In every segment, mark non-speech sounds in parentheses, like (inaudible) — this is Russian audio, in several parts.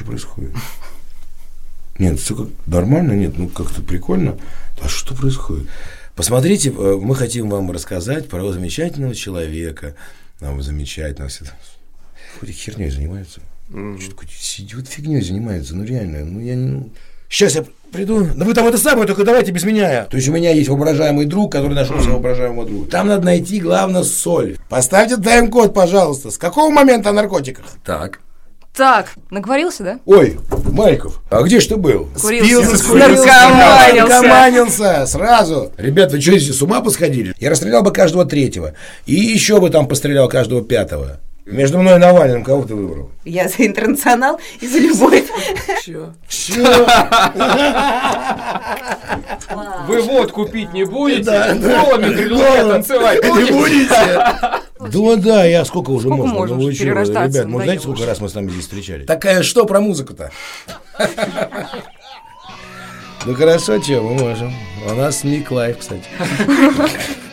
что происходит? Нет, все как нормально, нет, ну как-то прикольно. А что происходит? Посмотрите, э, мы хотим вам рассказать про замечательного человека. Нам замечательного всегда. Какой-то херней занимаются. Mm-hmm. Что-то сидит фигней занимаются. Ну реально, ну я не. Ну... Сейчас я приду. Да вы там это самое, только давайте без меня. То есть у меня есть воображаемый друг, который нашел своего воображаемого друга. Там надо найти, главное, соль. Поставьте тайм-код, пожалуйста. С какого момента о наркотиках? Так. Так, наговорился, да? Ой, Майков, а где ж ты был? Курился, скурился, наркоманился сразу. Ребят, вы что, здесь с ума посходили? Я расстрелял бы каждого третьего. И еще бы там пострелял каждого пятого. Между мной и Навальным кого ты выбрал? Я за интернационал и за любовь. Чё? Чё? Вы водку пить не будете? Да, Голыми танцевать Не будете? Да, да, я сколько уже Сколько можно? можно Ну, вы перерождаться, ребят, ну знаете, сколько раз мы с вами здесь встречались? Такая что про музыку-то? Ну хорошо, что, мы можем. У нас Ник Лайф, кстати. (laughs)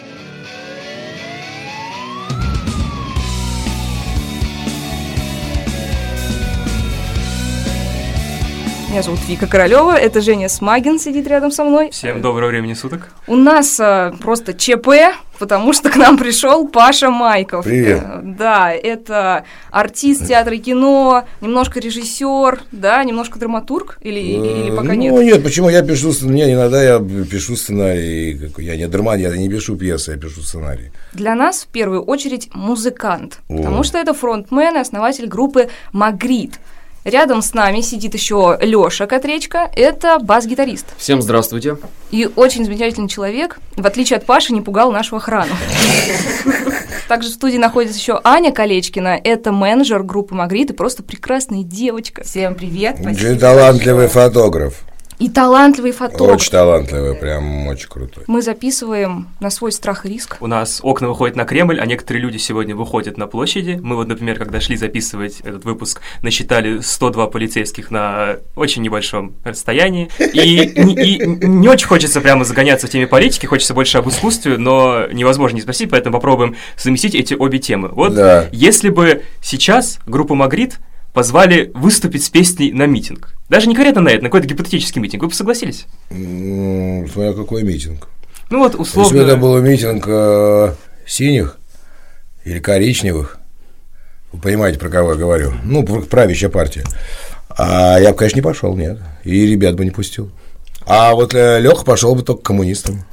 Меня зовут Вика Королева, это Женя Смагин сидит рядом со мной. Всем доброго времени суток. У нас а, просто ЧП, потому что к нам пришел Паша Майков. Привет. Э, Да, это артист театра и кино, немножко режиссер, да, немножко драматург или, или пока ну, нет? нет, почему я пишу сценарий? Иногда я пишу сценарий. Я не драман, я не пишу пьесы, я пишу сценарий. Для нас в первую очередь музыкант, О. потому что это фронтмен и основатель группы Магрит. Рядом с нами сидит еще Лёша Котречко, это бас-гитарист. Всем здравствуйте. И очень замечательный человек, в отличие от Паши, не пугал нашу охрану. Также в студии находится еще Аня Колечкина, это менеджер группы Магрит и просто прекрасная девочка. Всем привет. Талантливый фотограф. И талантливый фотограф. Очень талантливый, прям очень крутой. Мы записываем на свой страх и риск. У нас окна выходят на Кремль, а некоторые люди сегодня выходят на площади. Мы вот, например, когда шли записывать этот выпуск, насчитали 102 полицейских на очень небольшом расстоянии. И, не- и не очень хочется прямо загоняться в теме политики, хочется больше об искусстве, но невозможно не спросить, поэтому попробуем совместить эти обе темы. Вот Да. если бы сейчас группу Магрит позвали выступить с песней на митинг, даже не конкретно на это, на какой-то гипотетический митинг, вы бы согласились? М, Смотря какой митинг. Ну вот, Если условно... бы это был митинг э, синих или коричневых, вы понимаете, про кого я говорю, ну, правящая партия, а я бы, конечно, не пошел, нет, и ребят бы не пустил. А вот Леха пошел бы только к коммунистам.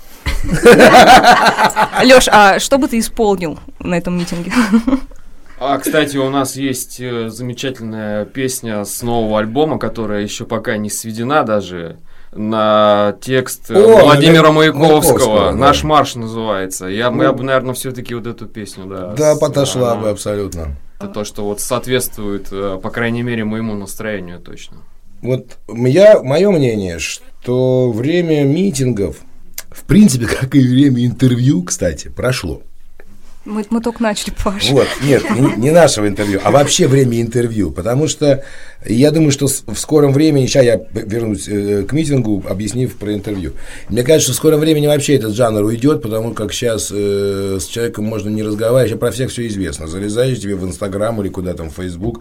Лёш, а что бы ты исполнил на этом митинге? А, кстати, у нас есть э, замечательная песня с нового альбома, которая еще пока не сведена даже на текст э, О, Владимира Маяковского, Маяковского. да. Наш марш называется. Я, Ну. я бы, наверное, все-таки вот эту песню, да. Да, с- подошла она- бы абсолютно. Это то, что вот соответствует, э, по крайней мере, моему настроению точно. Вот я, мое мнение, что время митингов, в принципе, (laughs) как и время интервью, кстати, прошло. Мы, мы только начали, Паша. Вот, нет, не, не нашего интервью, а вообще время интервью. Потому что я думаю, что в скором времени, сейчас я вернусь э, к митингу, объяснив про интервью. Мне кажется, что в скором времени вообще этот жанр уйдет, потому как сейчас э, с человеком можно не разговаривать, а про всех все известно. Залезаешь тебе в Инстаграм или куда там, в Фейсбук,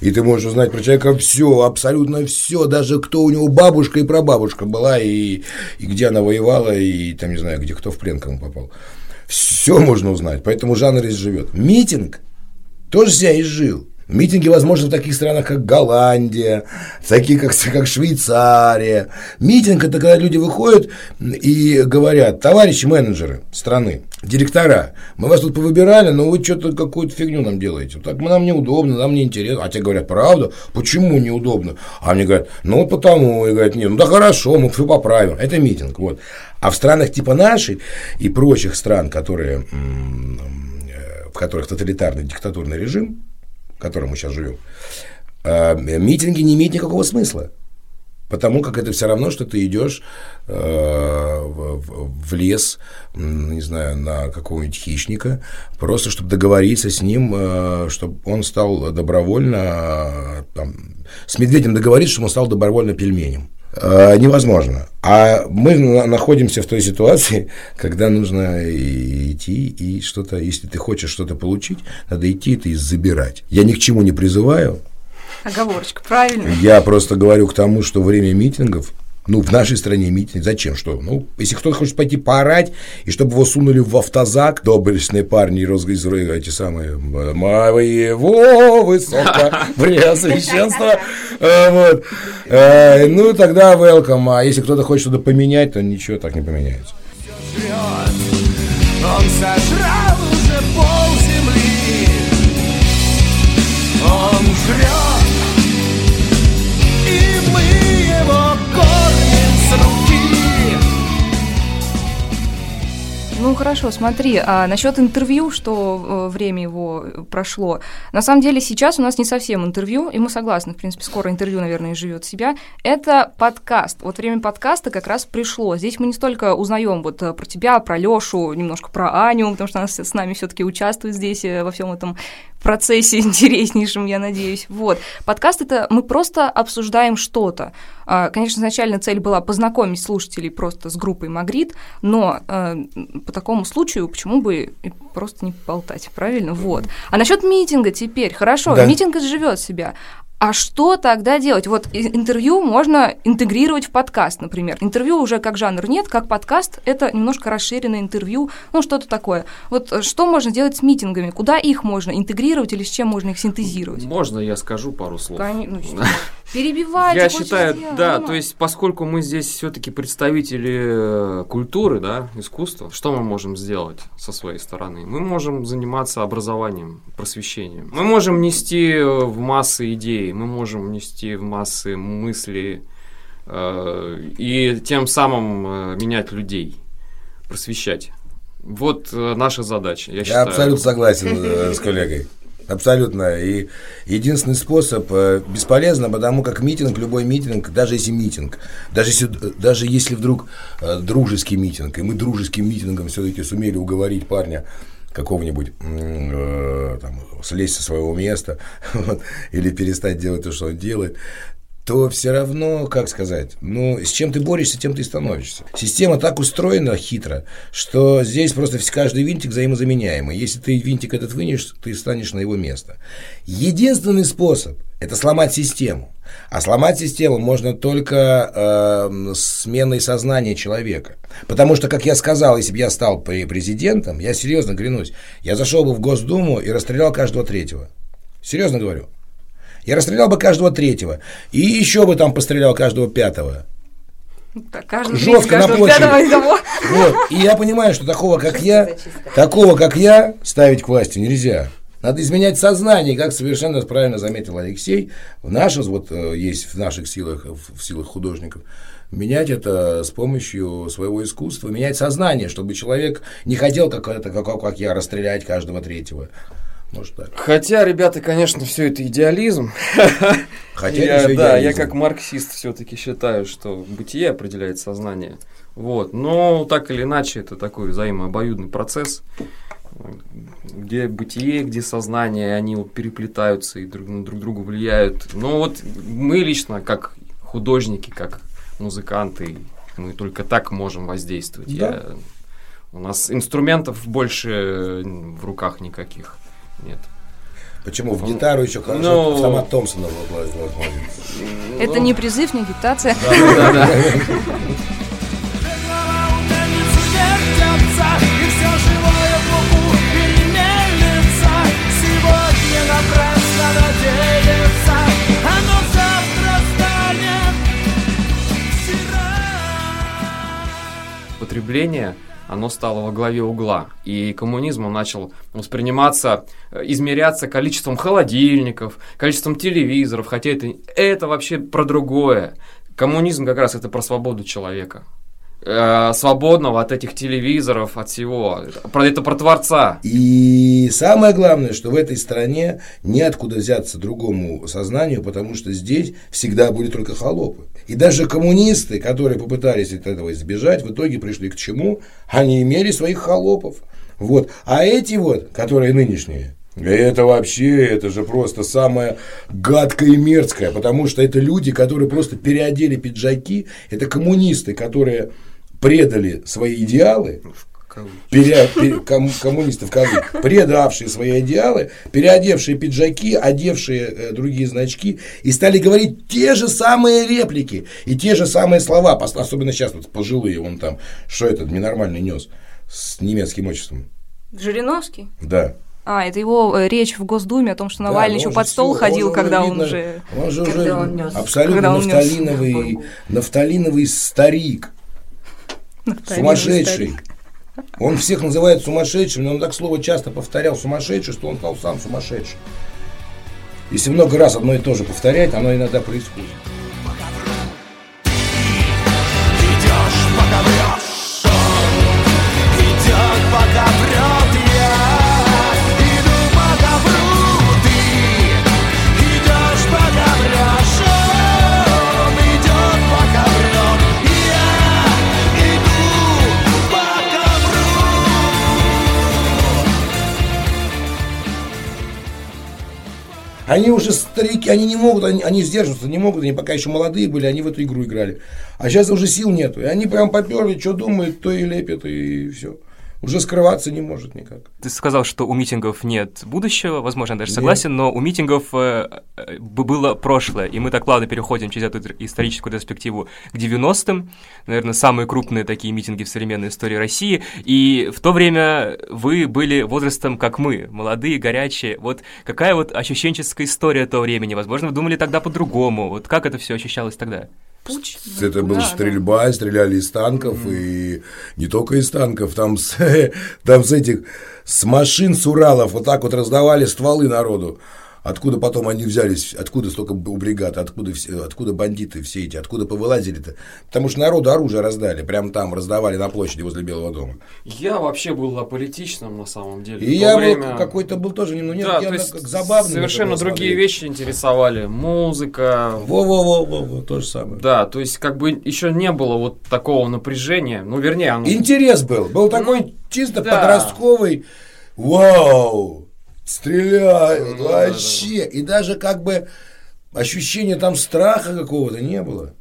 и ты можешь узнать про человека все, абсолютно все, даже кто у него бабушка и прабабушка была, и, и где она воевала, и там, не знаю, где кто в плен кому попал. Все можно узнать, поэтому жанр изживет. Митинг тоже себя изжил. Митинги возможны в таких странах, как Голландия, в таких, как, как Швейцария. Митинг – это когда люди выходят и говорят, товарищи менеджеры страны, директора, мы вас тут повыбирали, но вы что-то какую-то фигню нам делаете. Так нам неудобно, нам неинтересно. А те говорят, правда? Почему неудобно? А мне говорят, ну вот потому. И говорят, нет, ну да хорошо, мы все поправим. Это митинг. Вот. А в странах типа нашей и прочих стран, которые, э, в которых тоталитарный диктатурный режим, в котором мы сейчас живем, э, митинги не имеют никакого смысла. Потому как это все равно, что ты идешь э, в, в- лес, не знаю, на какого-нибудь хищника, просто чтобы договориться с ним, э, чтобы он стал добровольно, э, там, с медведем договориться, чтобы он стал добровольно пельменем. Э, невозможно. А мы на- находимся в той ситуации, (laughs) когда нужно идти и что-то, если ты хочешь что-то получить, надо идти это и забирать. Я ни к чему не призываю, Оговорочка, правильно. Я просто говорю к тому, что время митингов ну, в нашей стране митинг. Зачем? Что? Ну, если кто-то хочет пойти поорать, и чтобы его сунули в автозак, доблестные парни из эти самые моего высоко преосвященства, э, вот. Э, ну, тогда welcome. А если кто-то хочет что-то поменять, то ничего так не поменяется. Он сожрал уже пол земли, он жрет Ну хорошо, смотри, а насчет интервью, что э, время его прошло. На самом деле сейчас у нас не совсем интервью, и мы согласны, в принципе, скоро интервью, наверное, живет себя. Это подкаст. Вот время подкаста как раз пришло. Здесь мы не столько узнаем вот э, про тебя, про Лёшу, немножко про Аню, потому что она с нами все-таки участвует здесь э, во всем этом процессе (laughs) интереснейшем, я надеюсь. Вот. Подкаст — это мы просто обсуждаем что-то. А, конечно, изначально цель была познакомить слушателей просто с группой Магрит, но э, такому случаю почему бы просто не болтать, правильно? Вот. А насчет митинга теперь, хорошо, да. митинг изживет себя. А что тогда делать? Вот интервью можно интегрировать в подкаст, например. Интервью уже как жанр нет, как подкаст это немножко расширенное интервью, ну что-то такое. Вот э, что можно делать с митингами? Куда их можно интегрировать или с чем можно их синтезировать? Можно я скажу пару слов? Конечно. Ну, (laughs) Перебивать. Я считаю, да, то есть поскольку мы здесь все-таки представители э, культуры, да, искусства, что мы можем сделать со своей стороны? Мы можем заниматься образованием, просвещением. Мы можем нести э, в массы идеи, мы можем нести в массы мысли э, и тем самым э, менять людей, просвещать. Вот э, наша задача. Я, я считаю. абсолютно согласен э, с коллегой. Абсолютно. И единственный способ бесполезно, потому как митинг, любой митинг, даже если митинг, даже если, даже если вдруг дружеский митинг, и мы дружеским митингом все-таки сумели уговорить парня какого-нибудь э, там, слезть со своего места (laughs) вот, или перестать делать то, что он делает, то все равно, как сказать, ну, с чем ты борешься, тем ты и становишься. Система так устроена хитро, что здесь просто каждый винтик взаимозаменяемый. Если ты винтик этот вынешь, ты станешь на его место. Единственный способ – это сломать систему. А сломать систему можно только э, сменой сознания человека. Потому что, как я сказал, если бы я стал президентом, я серьезно клянусь, я зашел бы в Госдуму и расстрелял каждого третьего. Серьезно говорю. Я расстрелял бы каждого третьего. И еще бы там пострелял каждого пятого. Так, каждого Жестко на площади. Вот. И я понимаю, что такого, как я, такого, как я, ставить к власти нельзя. Надо изменять сознание, как совершенно правильно заметил Алексей, в наших, вот э, есть в наших силах, в силах художников, менять это с помощью своего искусства, менять сознание, чтобы человек не хотел, как, это, как, как я, расстрелять каждого третьего, может так. Хотя, ребята, конечно, все это идеализм. (laughs) Хотя я, это Да, я как марксист все-таки считаю, что бытие определяет сознание. Вот. Но так или иначе, это такой взаимообоюдный процесс, где бытие, где сознание, они вот переплетаются и друг на друг другу влияют. Но вот мы лично, как художники, как музыканты, мы только так можем воздействовать. Да. Я, у нас инструментов больше в руках никаких. Нет. Почему? В гитару еще хорошо ну, сама Томпсона возможно. Это не призыв, не агитация. Да, да, да. Потребление оно стало во главе угла. И коммунизм начал восприниматься, э, измеряться количеством холодильников, количеством телевизоров, хотя это, это вообще про другое. Коммунизм как раз это про свободу человека э, свободного от этих телевизоров, от всего. Про это про Творца. И самое главное, что в этой стране неоткуда взяться другому сознанию, потому что здесь всегда будет только холопы. И даже коммунисты, которые попытались от этого избежать, в итоге пришли к чему? Они имели своих холопов. Вот. А эти вот, которые нынешние, это вообще, это же просто самое гадкое и мерзкое, потому что это люди, которые просто переодели пиджаки, это коммунисты, которые предали свои идеалы, пере- пере- ком- коммунисты в кавычках, предавшие свои идеалы, переодевшие пиджаки, одевшие э, другие значки, и стали говорить те же самые реплики и те же самые слова, особенно сейчас вот пожилые, он там, что этот ненормальный нес с немецким отчеством. Жириновский? Да. А, это его э, речь в Госдуме о том, что Да, Навальный но еще он под стол всё- ходил, он когда он видно, уже... Он же Когда уже он нёс. абсолютно он нафталиновый, нафталиновый старик, сумасшедший. Он всех называет сумасшедшим, но он так слово часто повторял сумасшедший, что он стал сам сумасшедший. Если много раз одно и то же повторять, оно иногда происходит. Они уже старики, они не могут, они, они сдерживаться не могут, они пока еще молодые были, они в эту игру играли. А сейчас уже сил нету. И они прям поперли, что думают, то и лепят, и все. Уже скрываться не может никак. Ты сказал, что у митингов нет будущего, возможно, я даже Нет. согласен, но у митингов э, э, было прошлое, и мы так плавно переходим через эту историческую перспективу к 90-м, наверное, самые крупные такие митинги в современной истории России, и в то время вы были возрастом, как мы, молодые, горячие. Вот какая вот ощущенческая история того времени? Возможно, вы думали тогда по-другому. Вот как это все ощущалось тогда? Пуч. Это была Да, стрельба, стреляли из танков, и не только из танков, там с, (laughs) там с этих, с машин, с Уралов, вот так вот раздавали стволы народу. Откуда потом они взялись, откуда столько у бригад, откуда, все, откуда бандиты все эти, откуда повылазили-то? Потому что народу оружие раздали, прямо там раздавали на площади возле Белого дома. Я вообще был аполитичным на самом деле. И я время- был какой-то был тоже, ну нет, Да, я то есть как забавный. совершенно другие смотреть. вещи интересовали. Музыка. Во-во-во, то же самое. Да, то есть как бы еще не было вот такого напряжения. Ну, вернее, оно... Интерес был. Был такой чисто да. подростковый. Вау! Стреляют Ну, да, вообще. И даже как бы ощущения там страха какого-то не было.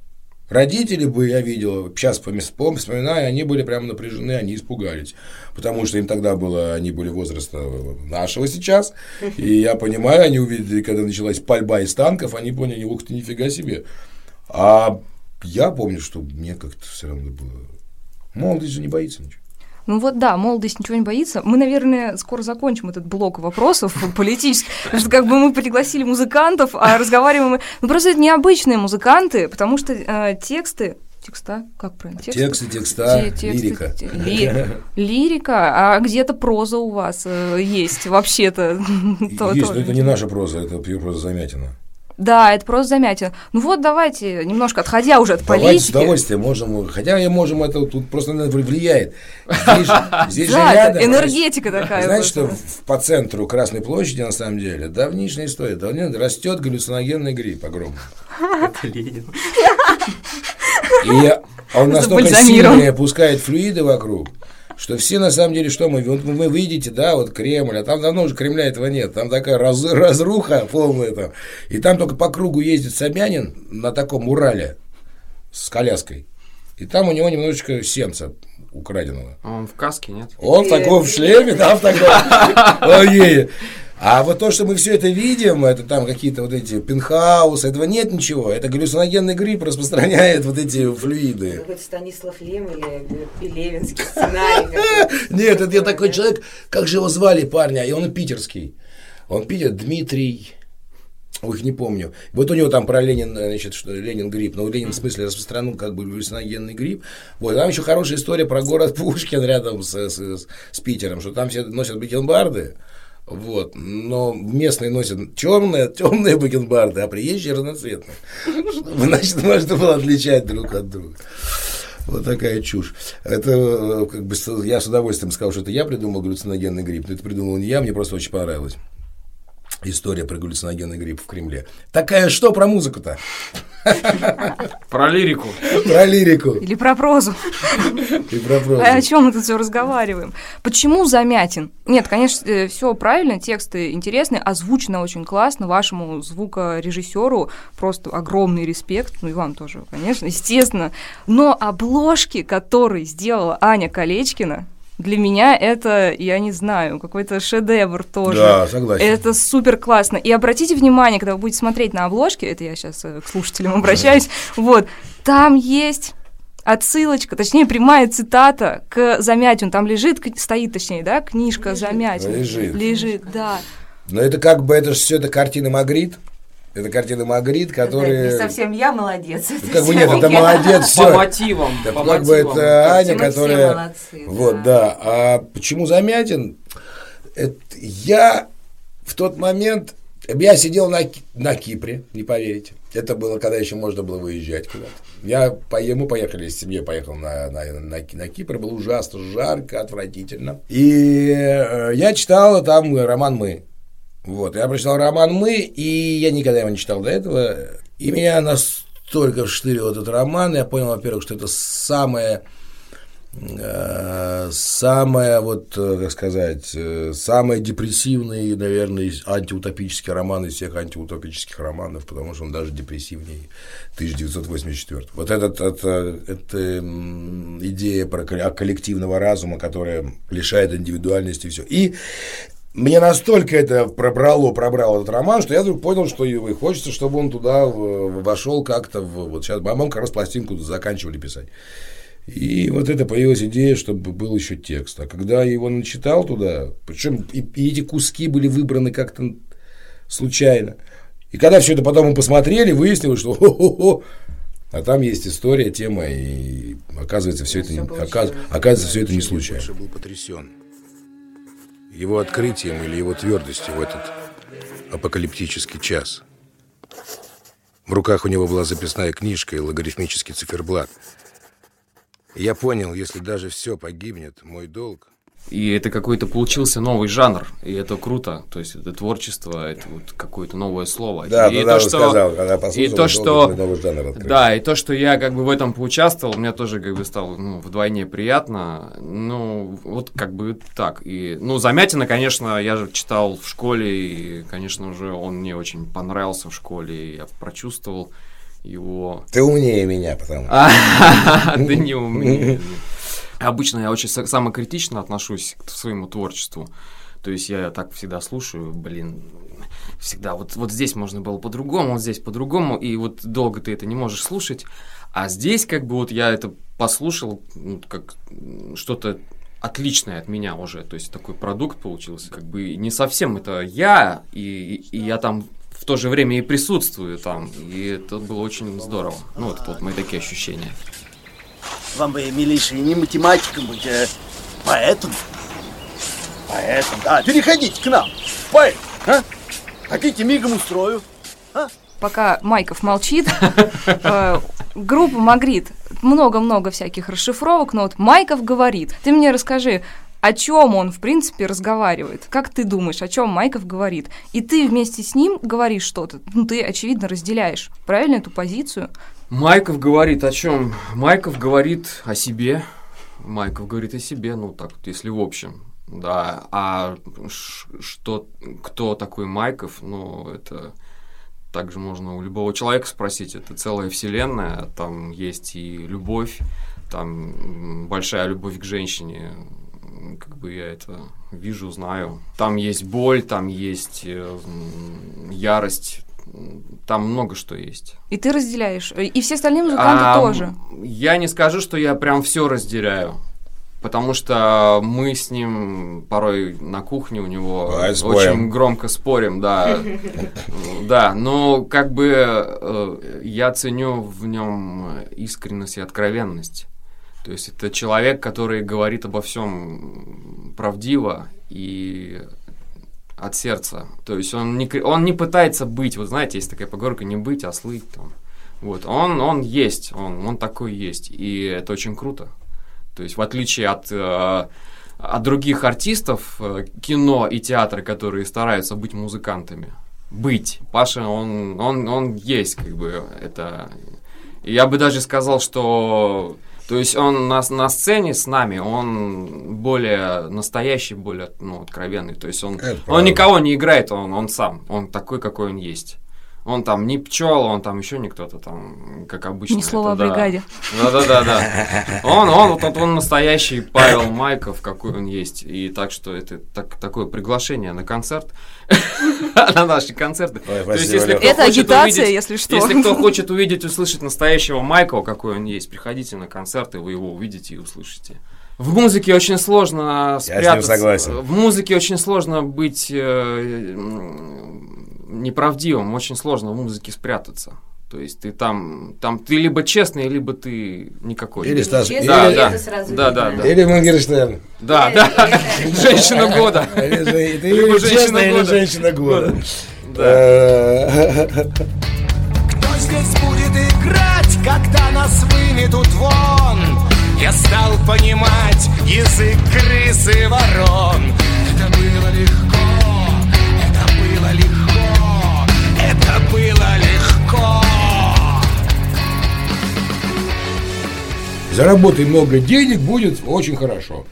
Родители бы, я видел, сейчас вспом- вспоминаю, они были прямо напряжены, они испугались. Потому что им тогда было, они были возраста нашего сейчас. И я понимаю, они увидели, когда началась пальба из танков, они поняли, ух ты, нифига себе. А я помню, что мне как-то все равно было... Молодость же не боится ничего. Ну вот да, молодость ничего не боится. Мы, наверное, скоро закончим этот блок вопросов (laughs) политических, потому что как бы мы пригласили музыкантов, а разговариваем мы... Ну просто это необычные музыканты, потому что э, тексты... Текста? Как правильно? Тексты, текста, Те- тексты, лирика. ли- лирика, а где-то проза у вас э, есть вообще-то. (laughs) То- Есть, то- но это не наша проза, это проза Замятина. Да, это просто замятина. Ну вот давайте, немножко отходя уже от Давайте с политики. удовольствием можем, хотя я можем, это тут просто наверное, влияет. Здесь, же- (laughs) здесь рядом. энергетика такая. Знаете, что по центру Красной площади, на самом деле, давнишняя история, давнишняя, растет галлюциногенный гриб огромный. Это Ленин. И он настолько Забальзамирован. сильно пускает флюиды вокруг, что все на самом деле, что мы, вот вы видите, да, вот Кремль, а там давно уже Кремля этого нет, там такая раз- разруха полная там, и там только по кругу ездит Собянин на таком Урале с коляской, и там у него немножечко сенца украденного. А Он в каске, нет? Он в таком шлеме, да, в таком. (laughs) А вот то, что мы все это видим, это там какие-то вот эти пентхаусы, этого нет ничего. Это галлюциногенный грипп распространяет вот эти флюиды. Какой-то Станислав Лем или Пелевинский сценарий. какой-то. Нет, это я такой человек, как же его звали парня, и он питерский. Он Питер, Дмитрий, ой, их не помню. Вот у него там про Ленин, значит, что Ленин грипп, но Ленин в смысле распространил как бы галлюциногенный грипп. Вот, там еще хорошая история про город Пушкин рядом с, с- с Питером, что там все носят бакенбарды, вот, но местные носят черные, темные бакенбарды, а приезжие разноцветные. Значит, можно было отличать друг от друга. Вот такая чушь. Это э, как бы я с удовольствием сказал, что это я придумал галлюциногенный грипп, но это придумал не я, мне просто очень понравилось. История про галлюциногенный грипп в Кремле. Такая что про музыку-то? Про лирику. Про лирику Или про прозу. и про прозу. А о чем мы тут все разговариваем? Почему Замятин? Нет, конечно, все правильно, тексты интересные, озвучено очень классно. Вашему звукорежиссеру просто огромный респект. Ну и вам тоже, конечно, естественно. Но обложки, которые сделала Аня Колечкина, Для меня это, я не знаю, какой-то шедевр тоже. Да, согласен. Это супер классно. И обратите внимание, когда вы будете смотреть на обложки, это я сейчас к слушателям обращаюсь, вот, там есть отсылочка, точнее, прямая цитата к Замятину. Там лежит, стоит, точнее, да, книжка лежит. Замятина. Лежит. Лежит, да. Но это как бы, это же все это картина Магрит. Это картина Магрит, которая... Это не совсем я молодец. Ну, как бы нет, это молодец, все. По мотивам. Да, по как бы мотивам. это Аня, которая... все молодцы, вот, да. А почему Замятин? Это я в тот момент... Я сидел на, на Кипре, не поверите. Это было, когда еще можно было выезжать куда-то. Я, по- мы поехали с семьей, поехал на, на, на, на Кипр, было ужасно жарко, отвратительно. И э, я читал там роман «Мы». Вот, я прочитал роман «Мы», и я никогда его не читал до этого. И меня настолько вштырил этот роман, я понял, во-первых, что это самое, э, самое, вот, э, как сказать, э, самый депрессивный, наверное, антиутопический роман из всех антиутопических романов, потому что он даже депрессивнее 1984. Вот этот, это, это идея про колле- коллективного разума, которая лишает индивидуальности и все. И мне настолько это пробрало, пробрал этот роман, что я вдруг понял, что и хочется, чтобы он туда в- вошел как-то. В, вот сейчас мы как раз пластинку заканчивали писать. И вот это появилась идея, чтобы был еще текст. А когда я его начитал туда, причем и, и эти куски были выбраны как-то случайно. И когда все это потом мы посмотрели, выяснилось, что хо-хо-хо, а там есть история, тема, и оказывается, все это, не- оказ- оказывается, все это не случайно. был потрясен его открытием или его твердостью в этот апокалиптический час. В руках у него была записная книжка и логарифмический циферблат. Я понял, если даже все погибнет, мой долг И это какой-то получился новый жанр, и это круто. То есть это творчество, это вот какое-то новое слово. Да, и да, да, сказал, когда и то, что новый жанр открылся. да, и то, что я как бы в этом поучаствовал, мне тоже как бы стало ну, вдвойне приятно. Ну, вот как бы так. И, ну, Замятина, конечно, я же читал в школе, и, конечно же, он мне очень понравился в школе, и я прочувствовал его Ты умнее меня, потому что. (laughs) Да не умею. Обычно я очень са- самокритично отношусь к своему творчеству. То есть я так всегда слушаю, блин, всегда вот, вот здесь можно было по-другому, вот здесь по-другому, и вот долго ты это не можешь слушать. А здесь как бы вот я это послушал, ну, как что-то отличное от меня уже, то есть такой продукт получился, как бы не совсем это я, и, и я там в то же время и присутствую там, и это было очень здорово. Ну, вот, вот мои такие ощущения. Вам бы, милейший, не математиком быть, а поэтом. Поэтом, да. Переходите к нам. Поэт, а? Хотите, мигом устрою. Пока Майков молчит, (laughs) э, группа Магрит, много-много всяких расшифровок, но вот Майков говорит. Ты мне расскажи, о чем он, в принципе, разговаривает? Как ты думаешь, о чем Майков говорит? И ты вместе с ним говоришь что-то. Ну, ты, очевидно, разделяешь, правильно, эту позицию? Майков говорит о чем? Майков говорит о себе. Майков говорит о себе, ну так вот, если в общем. Да, а что, кто такой Майков, ну, это также можно у любого человека спросить. Это целая вселенная, там есть и любовь, там большая любовь к женщине, как бы я это вижу, знаю. Там есть боль, там есть э, ярость, там много что есть. И ты разделяешь. И все остальные музыканты А, тоже. Я не скажу, что я прям все разделяю. Потому что мы с ним порой на кухне у него спорим. очень громко спорим, да. (laughs) Да, но как бы э, я ценю в нем искренность и откровенность. То есть это человек, который говорит обо всем правдиво и от сердца. То есть он не, он не пытается быть, вот знаете, есть такая поговорка, не быть, а слыть там. Вот, он, он есть, он, он такой есть, и это очень круто. То есть в отличие от, э, от других артистов э, кино и театра, которые стараются быть музыкантами, быть. Паша, он, он, он есть, как бы, это... Я бы даже сказал, что... То есть он на, на сцене с нами, он более настоящий, более ну, откровенный. То есть он, Это он правда. никого не играет, он, он сам. Он такой, какой он есть. Он там не пчела, он там еще не кто-то там, как обычно. Ни слова это о да. бригаде. Да-да-да, да. Он, он, вот он, он настоящий Павел Майков, какой он есть. И так что это так, такое приглашение на концерт, (laughs) на наши концерты. Ой, То есть, спасибо, если Лёха. кто Это агитация, увидеть- если что. Если кто (laughs) хочет увидеть, услышать настоящего Майкла, какой он есть, приходите на концерт, и вы его увидите и услышите. В музыке очень сложно с ним спрятаться. согласен. В музыке очень сложно быть э, неправдивым, очень сложно в музыке спрятаться. То есть ты там, там ты либо честный, либо ты никакой. Или Стас, Честно, или, Да, это да. сразу Да, да, да. или Мангерштейн. Да, да. (laughs) Женщина года. Либо или женщина года. женщина года. Да. (laughs) Кто здесь будет играть, когда нас выметут вон? Я стал понимать язык крыс и ворон. Это было легко, это было легко, это. Заработай много денег, будет очень хорошо.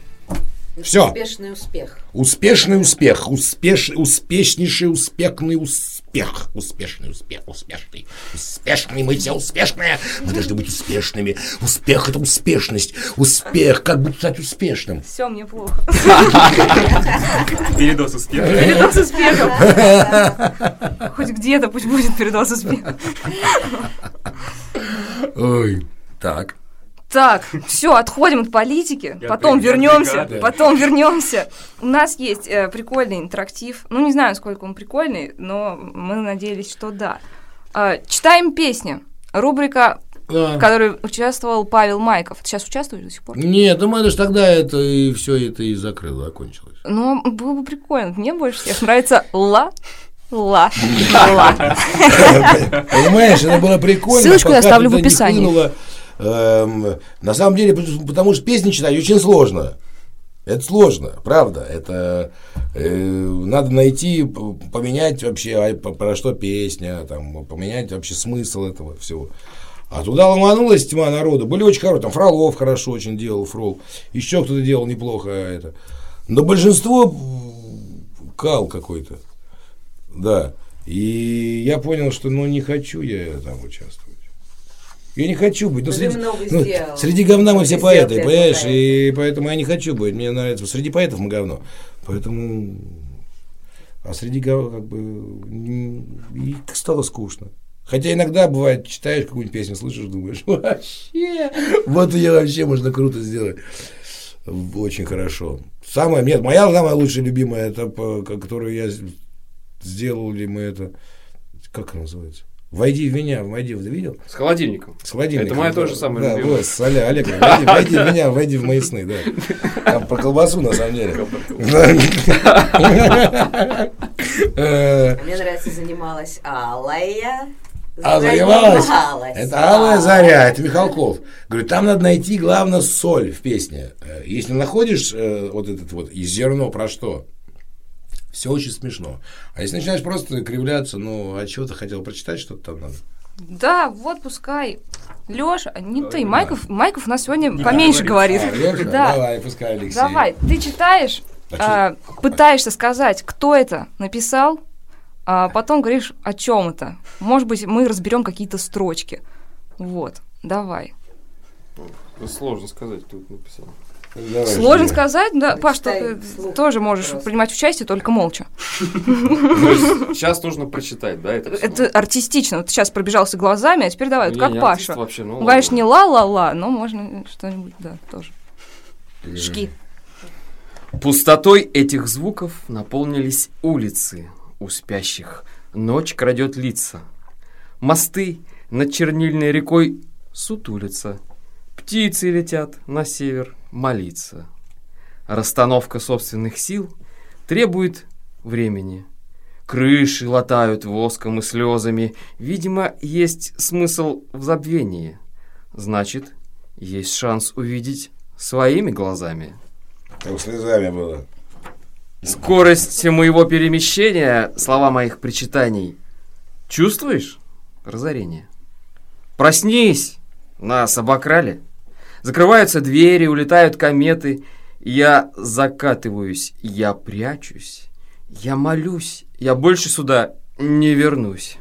Всё. Успешный успех. Успешный успех, успеш, успешнейший успехный успех, успешный успех, успешный, успешный, мы все успешные, мы должны быть успешными, успех это успешность, успех, как бы стать успешным. Все, мне плохо. Передос успеха. Передоз успехом. Хоть где-то пусть будет передоз успехом. Ой, так. Так, все, отходим от политики, Я потом при- вернемся, потом вернемся. У нас есть э, прикольный интерактив. Ну, не знаю, сколько он прикольный, но мы надеялись, что да. А, читаем песни. Рубрика, в которой участвовал Павел Майков. Ты сейчас участвуешь до сих пор? Нет, ну мы же тогда это и все это и закрыло, закончилось. Ну, было бы прикольно. Мне больше всех нравится ла. Ла. Ла. (laughs) Понимаешь, это было прикольно. Ссылочку я оставлю в описании. Эм, на самом деле, потому- что песни читать очень сложно. Это сложно, правда. Это э, надо найти, поменять вообще, а, про что песня, там, поменять вообще смысл этого всего. А туда ломанулась тьма народу. Были очень хорошие. Там Фролов хорошо очень делал, Фрол. Еще кто-то делал неплохо это. Но большинство кал какой-то. Да. И я понял, что ну не хочу я там участвовать. Я не хочу быть. Ну, Ну, среди, ну, среди говна мы все Ты поэты, понимаешь? ты И поэтому я не хочу быть. Мне нравится. Среди поэтов мы говно. Поэтому. А среди гов- как бы и стало скучно. Хотя иногда бывает, читаешь какую-нибудь песню, слышишь, думаешь, (laughs) вообще, вот ее вообще можно круто сделать. Очень хорошо. Самое, нет, моя самая лучшая любимая, это которую я сделал ли мы это, как она называется? Войди в меня, войди, ты видел? С холодильником. С холодильником. Это моя да. тоже самая да, любимая. Вот, с Оле- Олегом. Войди, войди в меня, войди в мои сны, да. (laughs) Там про колбасу, на самом деле. (laughs) Э, Мне нравится, занималась Алая. А занималась? Это Алая Заря, это Михалков. Говорю, там надо найти, главное, соль в песне. Э, Если находишь э, вот этот вот и зерно про что, все очень смешно. А если начинаешь просто кривляться, ну, а чего ты хотел прочитать, что-то там надо? Да, вот пускай. Лёша, не ты, Майков, Майков у нас сегодня поменьше говорит. А, Лёша, (laughs) Да. Давай, пускай Алексей. Давай, ты читаешь, А а, пытаешься сказать, кто это написал, а потом говоришь, о чем это. Может быть, мы разберем какие-то строчки. Вот, давай. Это Сложно сказать, кто это написал. Давай, Сложно жди. сказать, да, Паш, ты вслух тоже можешь просто. принимать участие, только молча. Есть сейчас нужно прочитать, да, это? Это артистично. Вот сейчас пробежался глазами, а теперь давай, вот Ну, как Паша. вообще, ну Ну, конечно, не ла-ла-ла, но можно что-нибудь, да, тоже. Жги. Пустотой этих звуков наполнились улицы у спящих. Ночь крадет лица. Мосты над чернильной рекой сутулятся. Птицы летят на север молиться. Расстановка собственных сил требует времени. Крыши латают воском и слезами. Видимо, есть смысл в забвении. Значит, есть шанс увидеть своими глазами. Там слезами было. Скорость моего перемещения, слова моих причитаний. Чувствуешь разорение? Проснись! Нас обокрали. Закрываются двери, улетают кометы. Я закатываюсь, я прячусь. Я молюсь, я больше сюда не вернусь.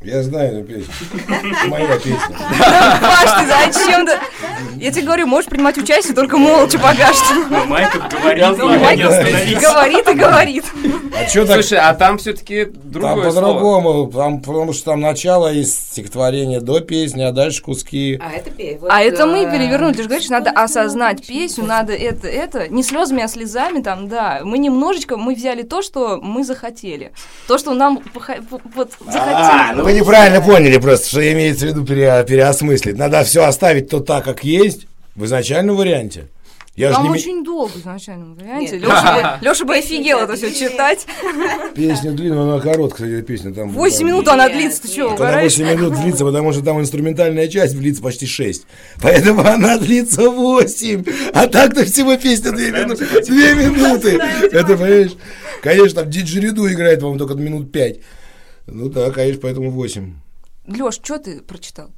Я знаю эту песню. (laughs) Моя песня. Паш, ты зачем ты? Я тебе говорю, можешь принимать участие, только молча пока что. Но Ну, его Майк не остановить. Говорит и говорит. А что так? Слушай, а там все-таки Там другое слово. по-другому, там, потому что там начало есть стихотворение до песни, а дальше куски. А это. Вот, А это мы э, перевернули. Ты же говоришь, надо осознать песню, надо это, это. Не слезами, а слезами там, да. Мы немножечко, мы взяли то, что мы захотели. То, что нам вот А, захотели. Вы неправильно поняли просто, что имеется в виду пере- переосмыслить. Надо все оставить то так, как есть, в изначальном варианте. Я же Там не очень долго в изначальном варианте. Леша бы, Лёша бы (laughs) офигел это все читать. песня длинная, она короткая, кстати, песня. Там, Восемь там- минут она длится, ты что, нет. Она угораешь? 8 минут длится, потому что там инструментальная часть длится почти 6. Поэтому она длится 8. А так-то всего песня 2 минуты. 2 минуты. Это, понимаешь? Конечно, там диджериду играет, по-моему, только минут 5. Ну да, конечно, поэтому 8. Леш, что ты прочитал?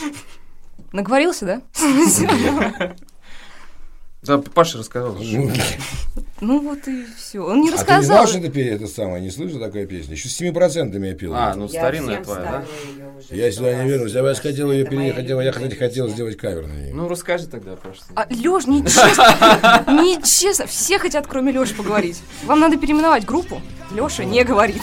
(laughs) Наговорился, да? (laughs) Да, Паша рассказал. Ну, Ну вот и все. Он не а ты не рассказал. знал, что это, пе- это самое, не слышал такая песня? Еще с 7% я пел. А, ну старинная твоя, да? Я сюда не вернусь. Я бы хотел ее переехать. Я, хотел песня. сделать кавер на нее. Ну, расскажи тогда, Паша. А, Лёш, нечестно, (laughs) нечестно. Все хотят, кроме Лёши, поговорить. Вам надо переименовать группу. Лёша не говорит.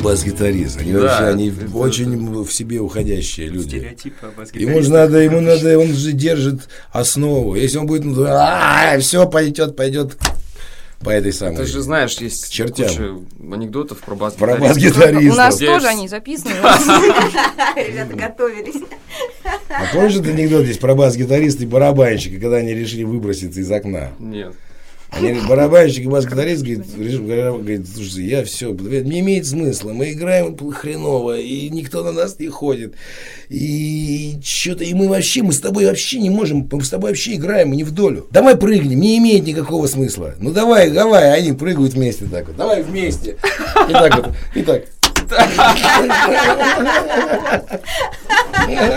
бас-гитарист. Они Да, вообще, они это- очень в себе уходящие люди. Стереотипы Ему же надо, ему надо, он же держит основу. Если он будет, ну, все пойдет, пойдет по этой самой. Ты же знаешь, есть чертям. куча анекдотов про бас Про У бас-гитариста. нас Здесь- тоже они записаны. (laughs) Ребята готовились. А помнишь этот анекдот здесь про бас-гитариста и барабанщика, когда они решили выброситься из окна? Нет. Они, барабанщик и бас-гитарист говорит, говорит, слушай, я все, не имеет смысла, мы играем хреново, и никто на нас не ходит, и что-то, и мы вообще, мы с тобой вообще не можем, мы с тобой вообще играем, мы не в долю. Давай прыгнем, не имеет никакого смысла. Ну давай, давай, они прыгают вместе так вот, давай вместе. И так вот, и так.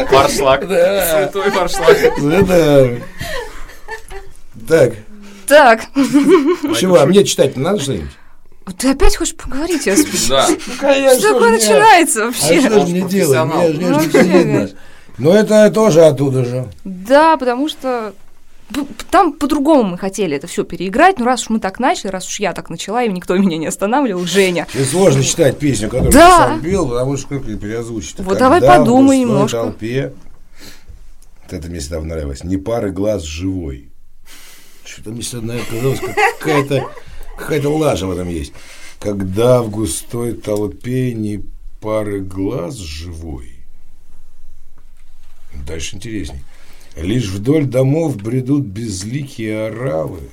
Фаршлаг. Да. Святой фаршлаг. Это... Так, Так, чего, а мне читать надо что-нибудь? ты опять хочешь поговорить? Я с- Да. (laughs) Конечно, Что такое начинается А вообще? что же мне делать? же не Ну, видно. Но это тоже оттуда же. Да, потому что там по-другому мы хотели это все переиграть, но раз уж мы так начали, раз уж я так начала, и никто меня не останавливал, Женя. И сложно читать песню, которую Да. ты сам пел, потому что как ее переозвучить? Вот давай подумай немножко. толпе. Вот это мне всегда нравилось. Не пары глаз живой. Что-то мне всегда казалось, как какая-то какая-то лажа в этом есть. Когда в густой толпе не пары глаз живой. Дальше интересней. Лишь вдоль домов бредут безликие оравы.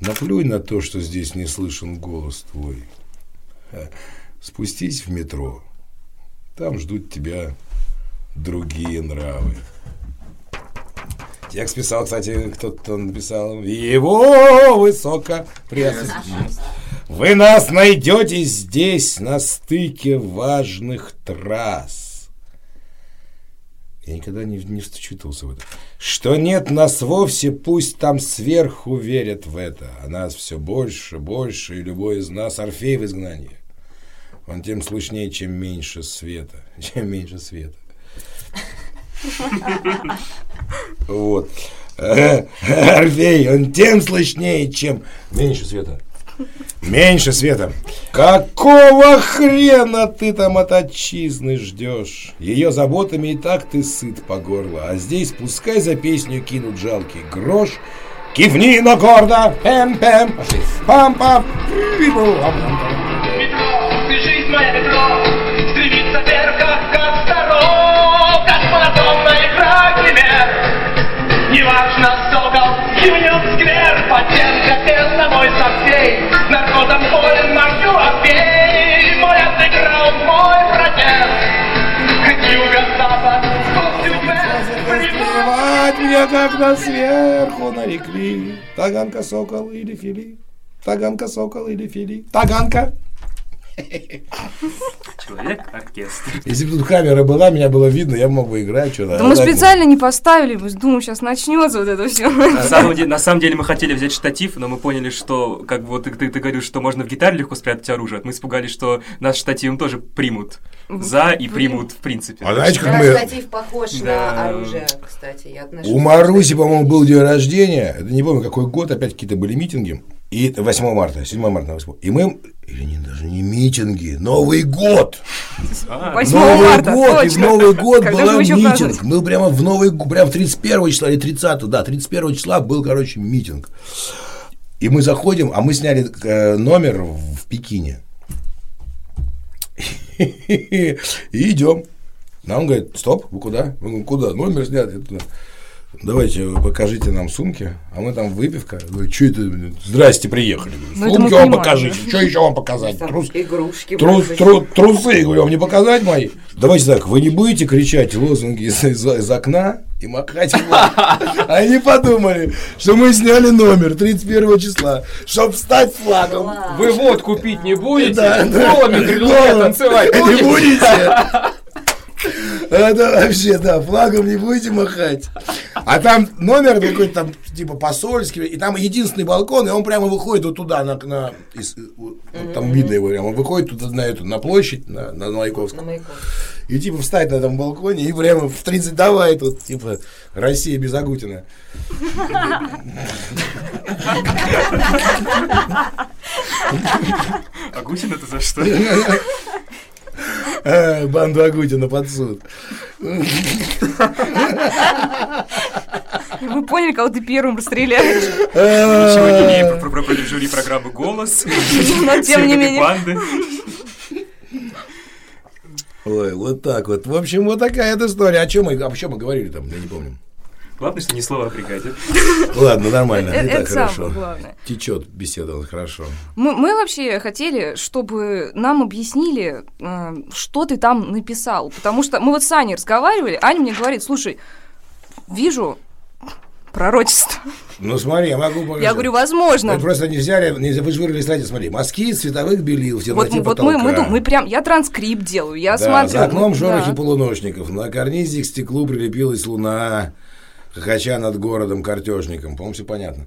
Наплюй на то, что здесь не слышен голос твой. Ха. Спустись в метро. Там ждут тебя другие нравы. Текст писал, кстати, кто-то написал. Его высоко Вы нас найдете здесь, на стыке важных трасс. Я никогда не, не вчитывался в это. Что нет нас вовсе, пусть там сверху верят в это. А нас все больше, больше, и любой из нас Орфей в изгнании. Он тем слышнее, чем меньше света. (laughs) Чем меньше света. (laughs) Вот. (laughs) Орфей, он тем слышнее, чем меньше света. Меньше света. Какого хрена ты там от отчизны ждешь? Ее заботами и так ты сыт по горло. А здесь пускай за песню кинут жалкий грош. Кивни, но гордо. Пэм-пэм. Пошли. Пам-пам. Метро, бежит моя метро, Неважно, сокол, гимнет сквер, патент капец на мой совсей, наркозом болен мою опей, мой андеграунд, мой протест. Юго-запад, звать меня, когда сверху нарекли. Таганка, сокол или фили. Таганка, сокол или фили. Таганка. Человек-оркестр. Если бы тут камера была, меня было видно, я мог бы играть что-то. Да мы специально не поставили, мы думаем, сейчас начнется вот это все. На самом, деле, на самом деле мы хотели взять штатив, но мы поняли, что, как бы вот ты, ты, ты говоришь, что можно в гитаре легко спрятать оружие. Мы испугались, что нас штативом тоже примут за и примут в принципе. А знаете, как мы... Статив похож Да. на оружие, кстати. Я У Маруси, по-моему, был день рождения. Это не помню, какой год, опять какие-то были митинги. И это 8 марта, 7 марта, 8. И мы, или не, даже не митинги, Новый год. 8 Новый марта, год, и в. Новый год Когда еще митинг. празднуете? Мы прямо в Новый год, прям 31 числа или 30, да, 31 числа был, короче, митинг. И мы заходим, а мы сняли э, номер в Пекине. (laughs) И идем. Нам говорит, стоп, вы куда? Мы говорим, куда? Номер снят. Я туда. Давайте вы покажите нам сумки, а мы там выпивка. Говорю, что это? Здрасте, приехали. Ну, Сумки вам покажите. Что еще вам показать? Трус, игрушки. Трус, тру- трусы, говорю, вам не показать мои? Давайте так, вы не будете кричать лозунги из, из- из окна и махать флаг. (laughs) Они подумали, что мы сняли номер 31 числа, чтобы стать флагом. Вы водку пить не будете? Голыми Голым. танцевать (laughs) Не будете? (laughs) Это вообще, да, флагом не будете махать. А там номер какой-то там, типа, посольский, и там единственный балкон, и он прямо выходит вот туда, на, на- из- вот там видно его прямо, он выходит туда на эту, на площадь, на, на Маяковском. На маяку. И типа встать на этом балконе и прямо в 30 давай тут, типа, Россия без Агутина. Агутин это за что? (laughs) Э, Банду Агутина под суд. Мы поняли, кого ты первым расстреляешь. Ничего не имеем про, про, про жюри программы «Голос». (laughs) Но тем не менее. банды. Ой, вот так вот. В общем, вот такая эта история. О чем мы, о чем мы говорили там, я не помню. Главное, что ни слова о бригаде. Ладно, нормально, Э, Это хорошо. главное. Течет беседа, хорошо. Мы, мы вообще хотели, чтобы нам объяснили, э, что ты там написал. Потому что мы вот с Аней разговаривали, Аня мне говорит, слушай, вижу пророчество. Ну смотри, я могу показать. Я говорю, возможно. Вы просто не взяли, не, вы же вырвали стадию, смотри, мазки цветовых белил в Вот, темноте вот мы, мы, потолка. дум- мы прям, я транскрипт делаю, я да, смотрю. за окном ну, шорохи да. полуночников, на карнизе к стеклу прилепилась луна, хохоча над городом картежником, по-моему, все понятно.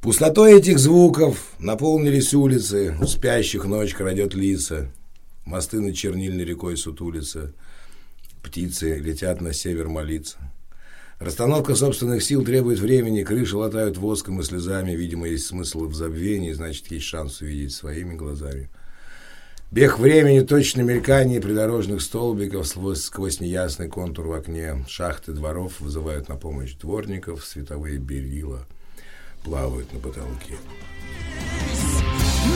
Пустотой этих звуков наполнились улицы, у спящих ночь крадет лица, мосты над чернильной рекой сутулятся, птицы летят на север молиться. Расстановка собственных сил требует времени, крыши латают воском и слезами, видимо, есть смысл в забвении, значит, есть шанс увидеть своими глазами. Бег времени, точное мелькание придорожных столбиков сквозь, сквозь неясный контур в окне. Шахты дворов вызывают на помощь дворников, световые берила плавают на потолке.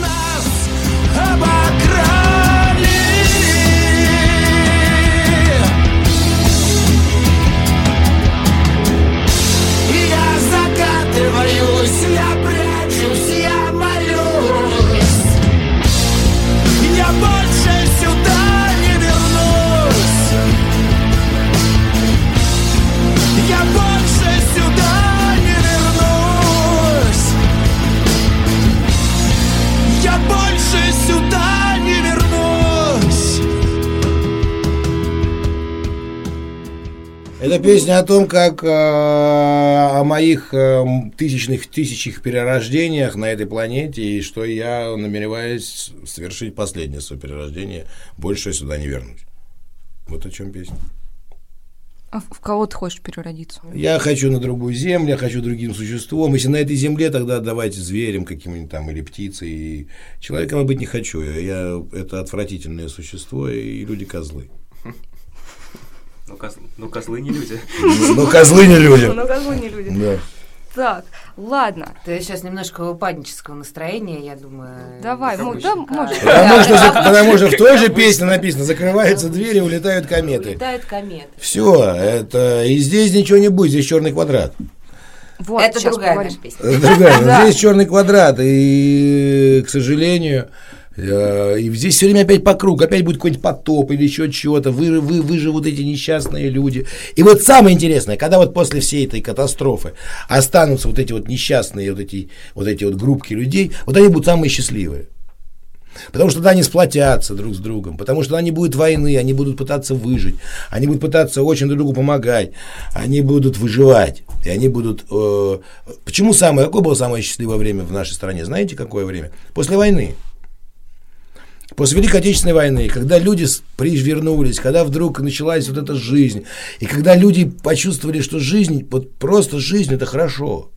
Нас обокрали Я закатываюсь, я Я Это песня о том, как э, о моих э, тысячных тысячах перерождениях на этой планете, и что я намереваюсь совершить последнее свое перерождение, больше сюда не вернусь. Вот о чем песня. А в кого ты хочешь переродиться? Я хочу на другую землю, я хочу другим существом. Если на этой земле, тогда давайте зверем каким-нибудь там или птицей. И человеком я быть не хочу. Я- это отвратительное существо, и люди козлы. Ну, коз- ну, козлы не люди. Ну, козлы не люди. Ну, козлы не люди. Да. Так, ладно. Ты сейчас немножко упаднического настроения, я думаю. Давай, ну, да, может. Потому что, за- потому что в той же песне написано, закрываются двери, улетают кометы. Улетает комет. Все, это и здесь ничего не будет, здесь черный квадрат. Вот, Это другая поговорим. наша песня. Это другая. (laughs) Здесь черный квадрат, и, к сожалению, И здесь все время опять по кругу, опять будет какой-нибудь потоп или еще чего-то, вы, вы, выживут эти несчастные люди. И вот самое интересное, когда вот после всей этой катастрофы останутся вот эти вот несчастные, вот эти вот, эти вот группки людей, вот они будут самые счастливые. Потому что тогда они сплотятся друг с другом, потому что они будут войны, они будут пытаться выжить, они будут пытаться очень друг другу помогать, они будут выживать, и они будут... э, почему самое, какое было самое счастливое время в нашей стране? Знаете, какое время? После войны. После Великой Отечественной войны, когда люди вернулись, когда вдруг началась вот эта жизнь, и когда люди почувствовали, что жизнь, вот просто жизнь это хорошо.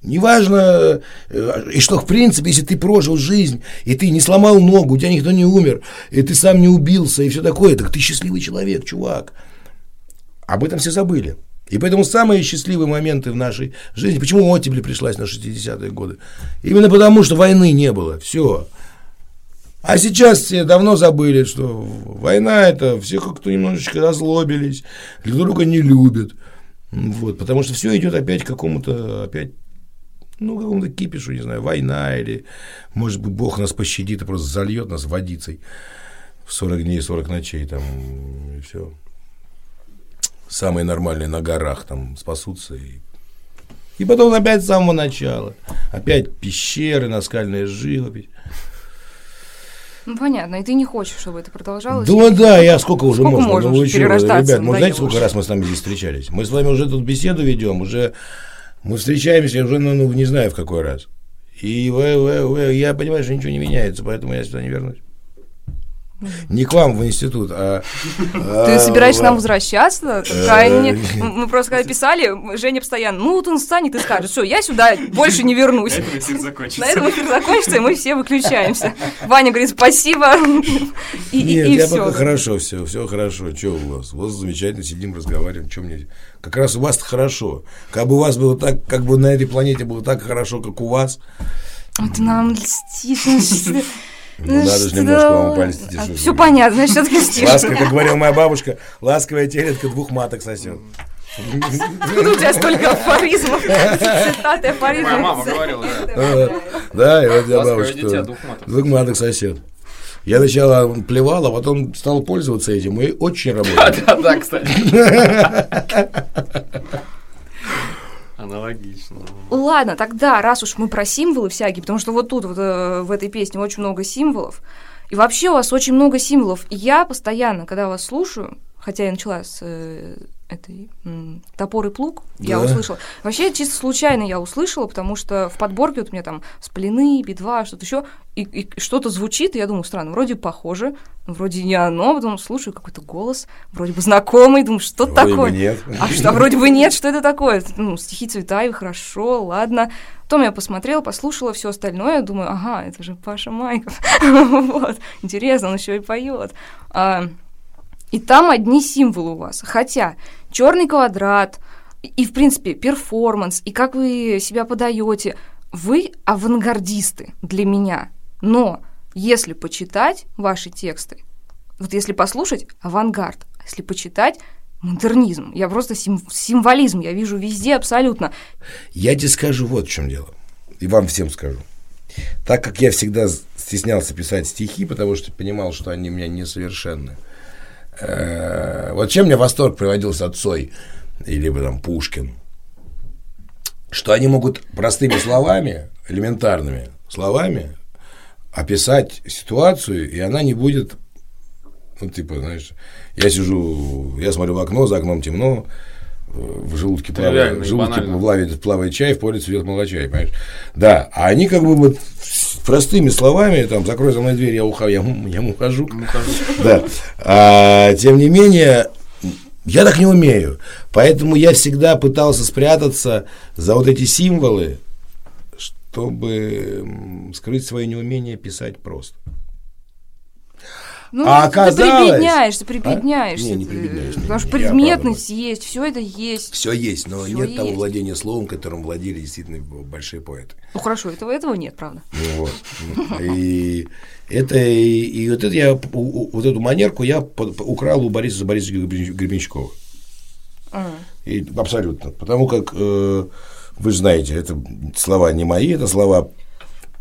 Неважно, э, и что в принципе, если ты прожил жизнь, и ты не сломал ногу, у тебя никто не умер, и ты сам не убился, и все такое, так ты счастливый человек, чувак. Об этом все забыли. И поэтому самые счастливые моменты в нашей жизни, почему оттепель пришлась на 60-е годы? Именно потому, что войны не было, все. А сейчас все давно забыли, что война это все как-то немножечко разлобились, друг друга не любят. Вот, потому что все идет опять к какому-то, опять, ну, какому-то кипишу, не знаю, война или, может быть, Бог нас пощадит и просто зальет нас водицей в 40 дней, 40 ночей, там, и все. Самые нормальные на горах там спасутся и и потом опять с самого начала. Опять пещеры, наскальная живопись. Ну, понятно, и ты не хочешь, чтобы это продолжалось? Да, да, я сколько уже Сколько можно? можно Ну, вы перерождаться, Ребят, мы знаете, сколько раз мы с вами здесь встречались? Мы с вами уже тут беседу ведем, уже мы встречаемся уже, ну, ну, не знаю в какой раз. И я понимаю, что ничего не меняется, поэтому я сюда не вернусь. Не к вам в институт, а... (laughs) Ты собираешься нам возвращаться? Э, (laughs) Мы просто когда писали, Женя постоянно, ну вот он встанет и скажет, все, я сюда больше не вернусь. На этом эфир закончится. На этом эфир закончится, и мы все выключаемся. (laughs) Ваня говорит спасибо, и, Нет, я пока хорошо, все, все хорошо. Что у вас? У вас замечательно, сидим, разговариваем. Что мне? Как раз у вас хорошо. Как бы у вас было так, как бы на этой планете было так хорошо, как у вас. Это нам льстит. Ну Ну, надо же немножко вам польстить, что Все же. понятно, значит, все-таки льстишь. Ласка, как говорила моя бабушка, ласковая телетка двух маток сосет. Откуда у тебя столько афоризмов? Цитаты, афоризмов. Моя мама говорила, да. А, Да, и вот я бабушка. двух маток. Сосед. Я сначала плевал, а потом стал пользоваться этим и очень (laughs) работает. Да, да, кстати. (laughs) Аналогично. Ладно, тогда, раз уж мы про символы всякие, потому что вот тут, вот, э, в этой песне очень много символов, и вообще у вас очень много символов. И я постоянно, когда вас слушаю, хотя я начала с э, этой топор и плуг, я Да. услышала. Вообще, чисто случайно я услышала, потому что в подборке вот у меня там сплины, би-2, что-то еще, и, и что-то звучит, и я думаю, странно, вроде похоже, вроде не оно, потом слушаю какой-то голос, вроде бы знакомый, думаю, что Вроде бы такое? нет. А что, вроде бы нет, что это такое? Ну, стихи Цветаевой, хорошо, ладно. Потом я посмотрела, послушала все остальное, думаю, ага, это же Паша Майков. (laughs) Вот, интересно, он еще и поет. И там одни символы у вас. Хотя черный квадрат и, в принципе, перформанс, и как вы себя подаете, вы авангардисты для меня. Но если почитать ваши тексты, вот если послушать авангард, а если почитать модернизм, я просто сим- символизм, я вижу везде абсолютно. Я тебе скажу вот в чем дело. И вам всем скажу. Так как я всегда стеснялся писать стихи, потому что понимал, что они у меня несовершенны. Э, Вот чем мне восторг приводился от Цой или там Пушкин, что они могут простыми словами, элементарными словами описать ситуацию, и она не будет, ну, типа, знаешь, я сижу, я смотрю в окно, за окном темно, в желудке плавает, Тривиально в желудке плавает, плавает чай, в поле цветет молочай, понимаешь? Да, а они как бы вот простыми словами, там, закрой за мной дверь, я, ухожу, я, я ухожу. (laughs) Да. А, тем не менее, я так не умею. Поэтому я всегда пытался спрятаться за вот эти символы, чтобы скрыть свое неумение писать просто. Ну, А ты оказалось- прибедняешься, А? прибедняешься. Не, не не, Потому что предметность есть, все это есть. Все есть, но Всё нет того есть. владения словом, которым владели действительно большие поэты. Ну хорошо, этого, этого нет, правда. Ну, вот. И это и, и вот это я вот эту манерку я украл у Бориса Борисовича Гребен- Гребенщикова. А. И абсолютно. Потому как э, вы знаете, это слова не мои, это слова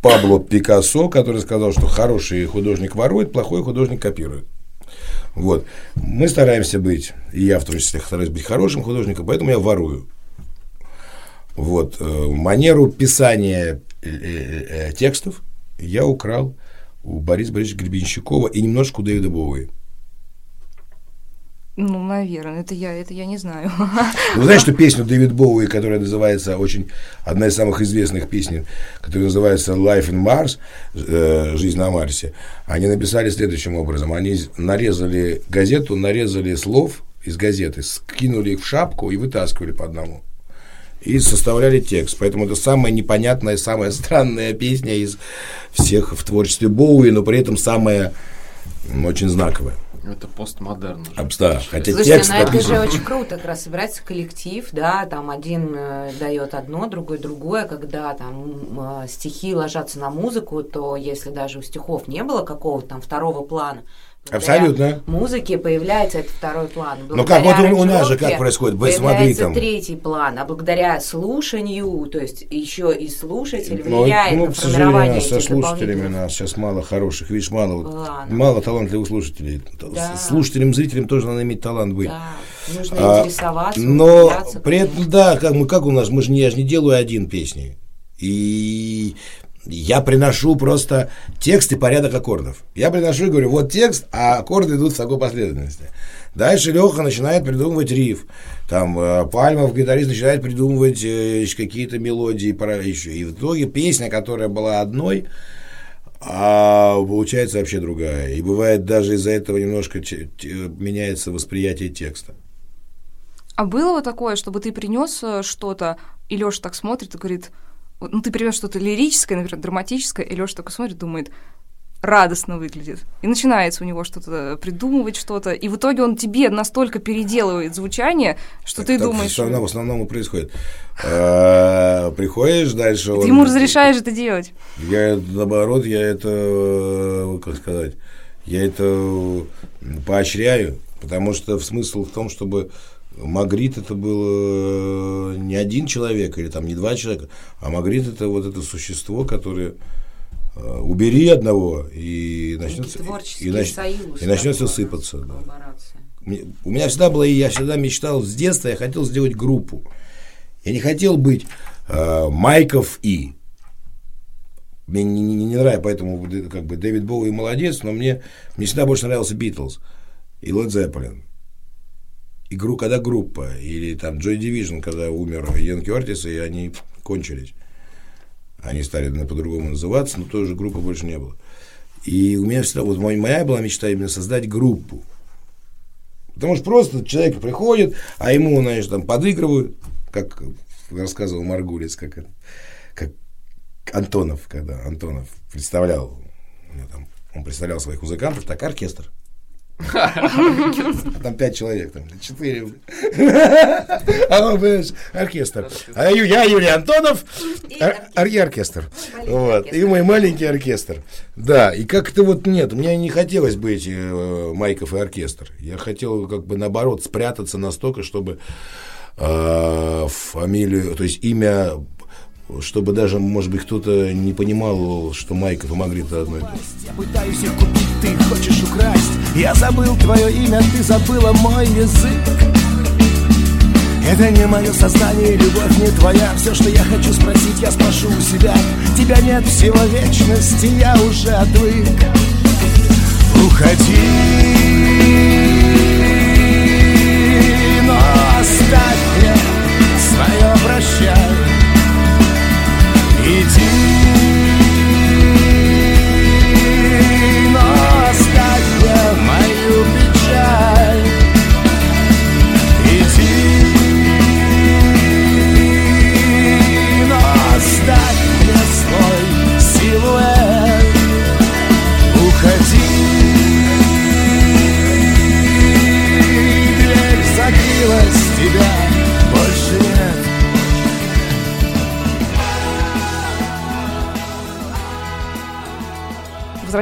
Пабло Пикассо, который сказал, что хороший художник ворует, плохой художник копирует. Вот. Мы стараемся быть, и я в том числе стараюсь быть хорошим художником, поэтому я ворую. Вот. э, Манеру писания э, э, текстов я украл у Бориса Борисовича Гребенщикова и немножко у Дэвида Боуи. Ну, наверное, это я, это я не знаю. Вы знаете, что песню Дэвид Боуи, которая называется очень, одна из самых известных песен, которая называется Life in Mars, э, Жизнь на Марсе, они написали следующим образом. Они нарезали газету, нарезали слов из газеты, скинули их в шапку и вытаскивали по одному. И составляли текст. Поэтому это самая непонятная, самая странная песня из всех в творчестве Боуи, но при этом самая очень знаковая. Это постмодерн. уже. Абста. Хотя Слушайте, текст ну это же очень круто, как раз собирается коллектив, да, там один э, дает одно, другой другое, когда там э, стихи ложатся на музыку, то если даже у стихов не было какого-то там второго плана, Абсолютно. музыке появляется этот второй план. Ну, как вот у- у нас же как происходит? Вы смотри там. третий план, а благодаря слушанию, то есть еще и слушатель Ну, влияет ну, на формирование нас со этих слушателями нас сейчас мало хороших, видишь, мало, вот, мало талантливых слушателей. Да. Слушателям, зрителям тоже надо иметь талант быть. Да, нужно А, интересоваться, но при этом, да, как, мы, как у нас, мы же не, я же не делаю один песни. И я приношу просто текст и порядок аккордов. Я приношу и говорю, вот текст, а аккорды идут в такой последовательности. Дальше Леха начинает придумывать риф. Там э, Пальмов, гитарист, начинает придумывать э, какие-то мелодии. еще. И в итоге песня, которая была одной, а получается вообще другая. И бывает даже из-за этого немножко меняется восприятие текста. А было вот такое, чтобы ты принес что-то, и Леша так смотрит и говорит, ну ты принес что-то лирическое, например, драматическое, и Леша такой смотрит, думает, радостно выглядит. И начинается у него что-то придумывать что-то, и в итоге он тебе настолько переделывает звучание, что ты Так думаешь, В основном, в основном и происходит. А, Приходишь дальше. ты ему разрешаешь это делать. Я наоборот, я это, как сказать, я это поощряю, потому что смысл в том, чтобы Магрит это был э, не один человек или там не два человека, а Магрит это вот это существо, которое э, убери одного и начнется и, нач- союз и начнется сыпаться. да. У меня всегда было, и я всегда мечтал с детства, я хотел сделать группу. Я не хотел быть э, Майков и. Мне не, не- не нравится, поэтому д- как бы Дэвид Боуи молодец, но мне, мне всегда больше нравился Битлз и Led Zeppelin. И гру, когда группа, или там Joy Division, когда умер Йен Кертис, и они кончились. Они стали по-другому называться, но тоже группы больше не было. И у меня всегда, вот мой- моя была мечта именно создать группу. Потому что просто человек приходит, а ему, знаешь, там подыгрывают, как рассказывал Маргулис, как, как Антонов, когда Антонов представлял, там, он представлял своих музыкантов, так оркестр. Там пять человек, там четыре. А он, понимаешь, оркестр. А я, Юрий Антонов, и оркестр. Вот. И мой маленький оркестр. Да, и как-то вот нет, мне не хотелось быть э, Майков и оркестр. Я хотел как бы наоборот спрятаться настолько, чтобы э, фамилию, то есть имя, чтобы даже, может быть, кто-то не понимал, что Майков и Магрит одно и то же. Я пытаюсь их купить, ты хочешь украсть. Я забыл твое имя, ты забыла мой язык. Это не мое сознание, любовь не твоя. Все, что я хочу спросить, я спрошу у себя. Тебя нет всего вечности, я уже отвык. Уходи, но оставь мне свое прощай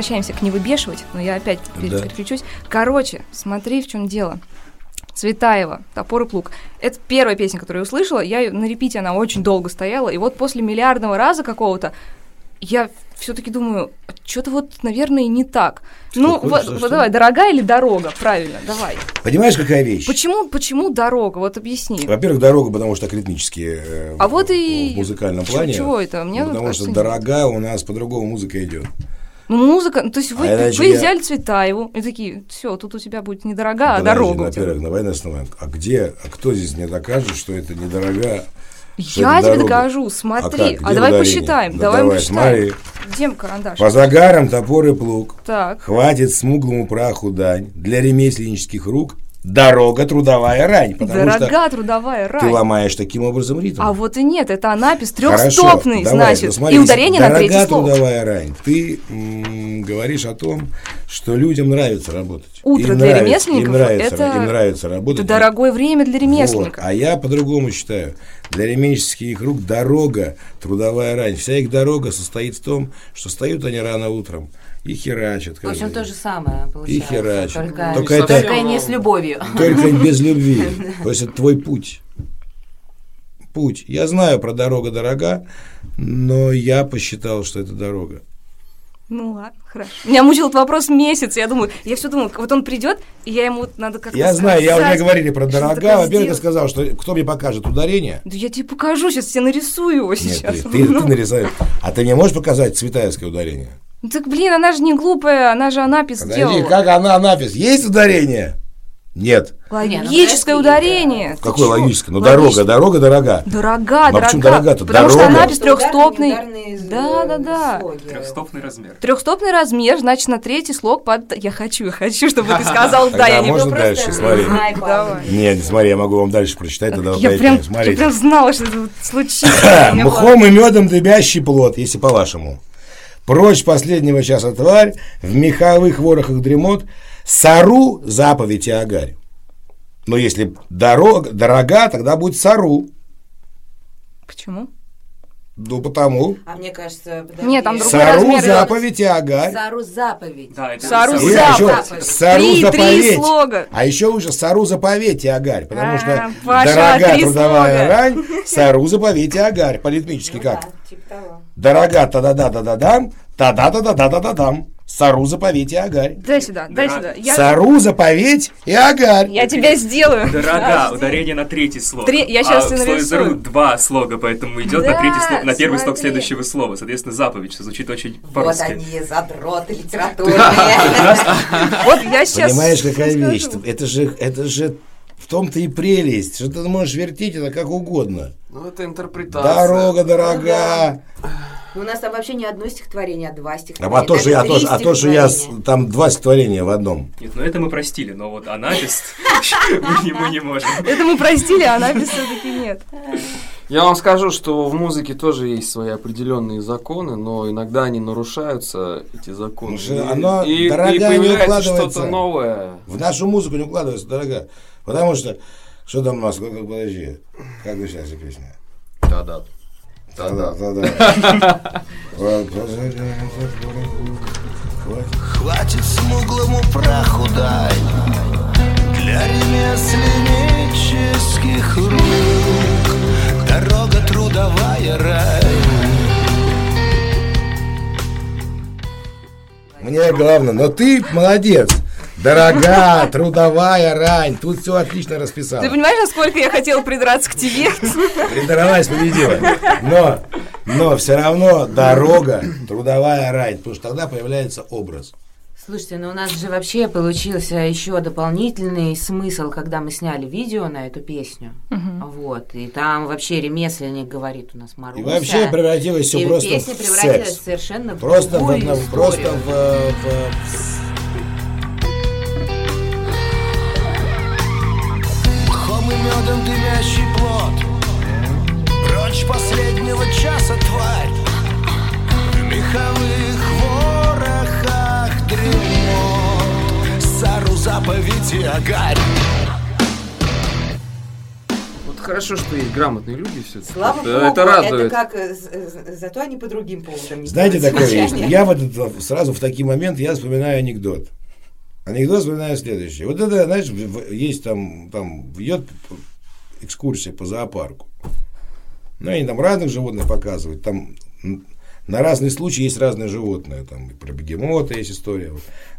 Возвращаемся к не выбешивать, но я опять Да. переключусь. Короче, смотри, в чем дело. Цветаева, «Топор и плуг». Это первая песня, которую я услышала. Я на репите она очень долго стояла. И вот после миллиардного раза какого-то я все-таки думаю, что-то вот, наверное, не так. ну, хочешь, вот, что, вот что? давай, дорогая или дорога? Правильно, давай. Понимаешь, какая вещь? Почему, почему дорога? Вот объясни. Во-первых, дорога, потому что так ритмически э, А в- вот и в музыкальном плане. чего это? Мне Ну, потому кажется, что нет. дорога у нас по-другому музыка идет. Ну, музыка, ну, то есть вы, А иначе вы я- взяли Цветаеву и такие, все, тут у тебя будет не дорога, а Подожди, дорога. Во-первых, будет». давай на основании. А где, а кто здесь мне докажет, что это недорога? что Я это тебе дорога? докажу, смотри. как? А, давай ударение? посчитаем, Да давай, давай, посчитаем. смотри. Где карандаш? По загарам топор и плуг. Так. Хватит смуглому праху дань. Для ремесленнических рук дорога трудовая рань. Потому что Дорога трудовая рай. ты ломаешь таким образом ритм. А вот и нет, это анапис Хорошо, трехстопный, давай, значит, ну и ударение на дорога третье слово. трудовая рань. Ты м, говоришь о том, что людям нравится работать. Утро Им для нравится- ремесленников им нравится, это- им нравится работать. Это дорогое время для ремесленника. Вот. А я по-другому считаю. Для ремесленнических рук дорога, трудовая рань. Вся их дорога состоит в том, что встают они рано утром и херачат. В общем, то же самое получается. херачит. Только, Только только, это- не с любовью. Только без любви. (laughs) То есть это твой путь. Путь. Я знаю про дорога дорога, но я посчитал, что это дорога. Ну ладно, хорошо. Меня мучил этот вопрос месяц. Я думаю, я все думаю, вот он придет, и я ему вот надо как-то Я знаю, я уже говорили про дорога. Во-первых, я сделать. сказал, что кто мне покажет ударение. Да я тебе покажу, сейчас тебе нарисую его Нет, сейчас. ты, ты, Ну, ты нарисуешь. А ты мне можешь показать цветаевское ударение? Ну так, блин, она же не глупая, она же анапис Подожди, сделала. как она напис? Есть ударение? Нет. Логическое ударение. Ты Какое чё? логическое? Ну, Логическое. дорога, дорога, дорога. Дорога, Ну, а почему дорога. дорога-то? Потому что Дорога. анапис Это ударные, трехстопный. Да, да, да. слоги. Трехстопный размер. Трехстопный размер, значит, на третий слог под... Я хочу, я хочу, чтобы ты (laughs) сказал, да, я не можно дальше? Смотри. Нет, смотри, я могу вам дальше прочитать, тогда Я прям, я прям знала, что это случится. (coughs) Мхом и медом дыбящий плод, если по-вашему. Прочь последнего часа тварь, в меховых ворохах дремот, сару заповедь агарь. Но если дорога, дорога, тогда будет сару. Почему? Ну, потому. А мне кажется, подожди. Нет, там другой Сару размер. заповедь и агарь. Сару заповедь. Да, это Сару самое- заповедь. еще сару Три- три заповедь. слога. А еще уже сару заповедь и агарь. Потому А, что Паша, дорога три трудовая слога. рань, сару заповедь и агарь. По-ритмически как? Да, типа того. Дорога та-да-да-да-да-дам, та-да-да-да-да-да-дам. Сару заповедь и агарь. Дай сюда, дай Да. сюда. Я, Сару заповедь и агарь. я тебя сделаю. Дорога, ударение на третий слог. Три- я щас а слове. «зару» два слога, поэтому идет на Да, третий слог, на первый слог смотри. следующего слова. Соответственно, заповедь, что звучит очень Вот по-русски. они, задроты (laughs) литературные. Вот я сейчас... Понимаешь, какая вещь? Это же, это же в том-то и прелесть, что ты можешь вертеть это как угодно. Ну, это интерпретация. Дорога дорога. Ну, У нас там вообще не одно стихотворение, а два А, стихотворения. а то, что я, а то, а то, что я там два стихотворения в одном. Нет, ну это мы простили, но вот анапис (laughs) мы не- можем. Это мы простили, а напис все-таки нет. Я вам скажу, что в музыке тоже есть свои определенные законы, но иногда они нарушаются, эти законы. Потому что оно, и, и дорогая, не появляется что-то новое. В нашу музыку не укладывается, дорога. Потому что, что там у нас, как, как- подожди, как начинается песня? Да-да. Да-да, да-да. Хватит смуглому праху дай Для ремесленнических рук Дорога трудовая рай Мне главное, но ты молодец. Дорога, трудовая рань. Тут все отлично расписал. Ты понимаешь, насколько я хотела придраться к тебе? Придралась, победила. Но, но все равно дорога, трудовая рань. Потому что тогда появляется образ. Слушайте, ну у нас же вообще получился еще дополнительный смысл, когда мы сняли видео на эту песню. Вот. И там вообще ремесленник говорит у нас Маруся. И вообще превратилось все И просто песня в превратилась секс. совершенно в Просто в, историю. просто в, э, в- агарь Вот хорошо, что есть грамотные люди все Слава это, богу, это радует. как... э, э, Зато они по другим поводам. не Знаете, такое есть. Я вот это- сразу в такие моменты я вспоминаю анекдот. Анекдот вспоминаю следующий. Вот это, знаешь, есть там, там идет экскурсия по зоопарку. Ну, они там разных животных показывают. Там на разные случаи есть разные животные. Там и про бегемота есть история.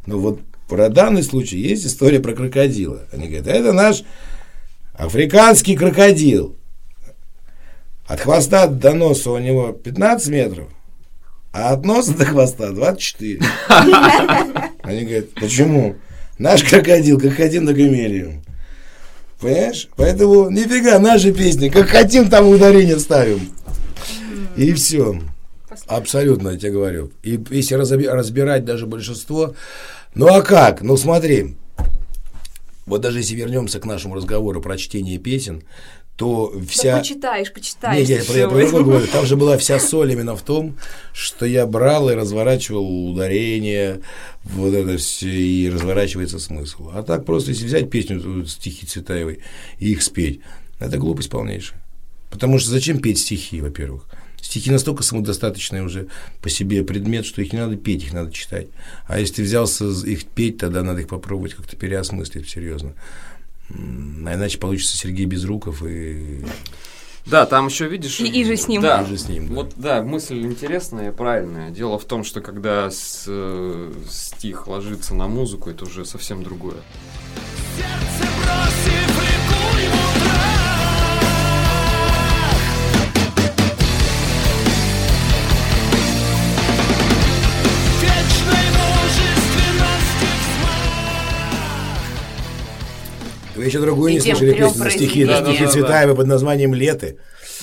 Но вот про данный случай есть история про крокодила. Они говорят, это наш африканский крокодил. От хвоста до носа у него 15 метров, а от носа до хвоста 24. Они говорят, почему? Наш крокодил, как хотим, на гамелием. Понимаешь? Поэтому нифига, наши песни, как хотим, там ударение ставим. И все. Абсолютно, я тебе говорю. И если разоби- разбирать даже большинство, ну а как? Ну смотри, вот даже если вернемся к нашему разговору про чтение песен, то вся... Да почитаешь, почитаешь. Не, я, я про другое говорю. (laughs) Там же была вся соль именно в том, что я брал и разворачивал ударение, вот это все, и разворачивается смысл. А так просто, если взять песню, э, стихи Цветаевой, и их спеть, это глупость полнейшая. Потому что зачем петь стихи, во-первых? Стихи настолько самодостаточный уже по себе предмет, что их не надо петь, их надо читать. А если ты взялся их петь, тогда надо их попробовать как-то переосмыслить серьезно. А иначе получится Сергей Безруков и Да, там еще видишь. И- и же с ним. Да, И же с ним, да. Вот, да, мысль интересная и правильная. Дело в том, что когда с- э, стих ложится на музыку, это уже совсем другое. Сердце бросив, ликуй в Вы еще другую не слышали песню на стихи, на стихи Да-да-да-да. Цветаевой под названием «Леты»,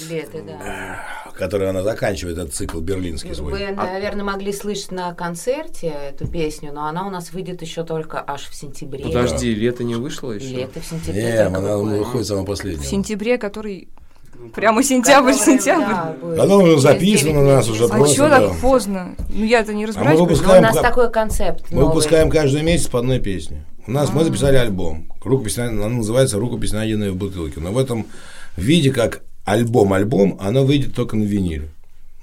Лето, да. которой она заканчивает этот цикл берлинский свой. Вы, наверное, могли слышать на концерте эту песню, но она у нас выйдет еще только аж в сентябре. Подожди, лето не вышло еще? Лето в сентябре. Не, она выходит. выходит самая В последняя. сентябре, который прямо сентябрь, Который, сентябрь. да, будет. Оно уже записано у нас уже А просто, что да. так поздно? Ну я-то не А разбираюсь. мы в этом. Но у выпускаем, нас такой концепт мы новый. выпускаем каждый месяц по одной песне. У нас мы записали альбом. Рукопись, на- она называется «Рукопись, найденная в бутылке». Но в этом виде, как альбом-альбом, оно выйдет только на виниле.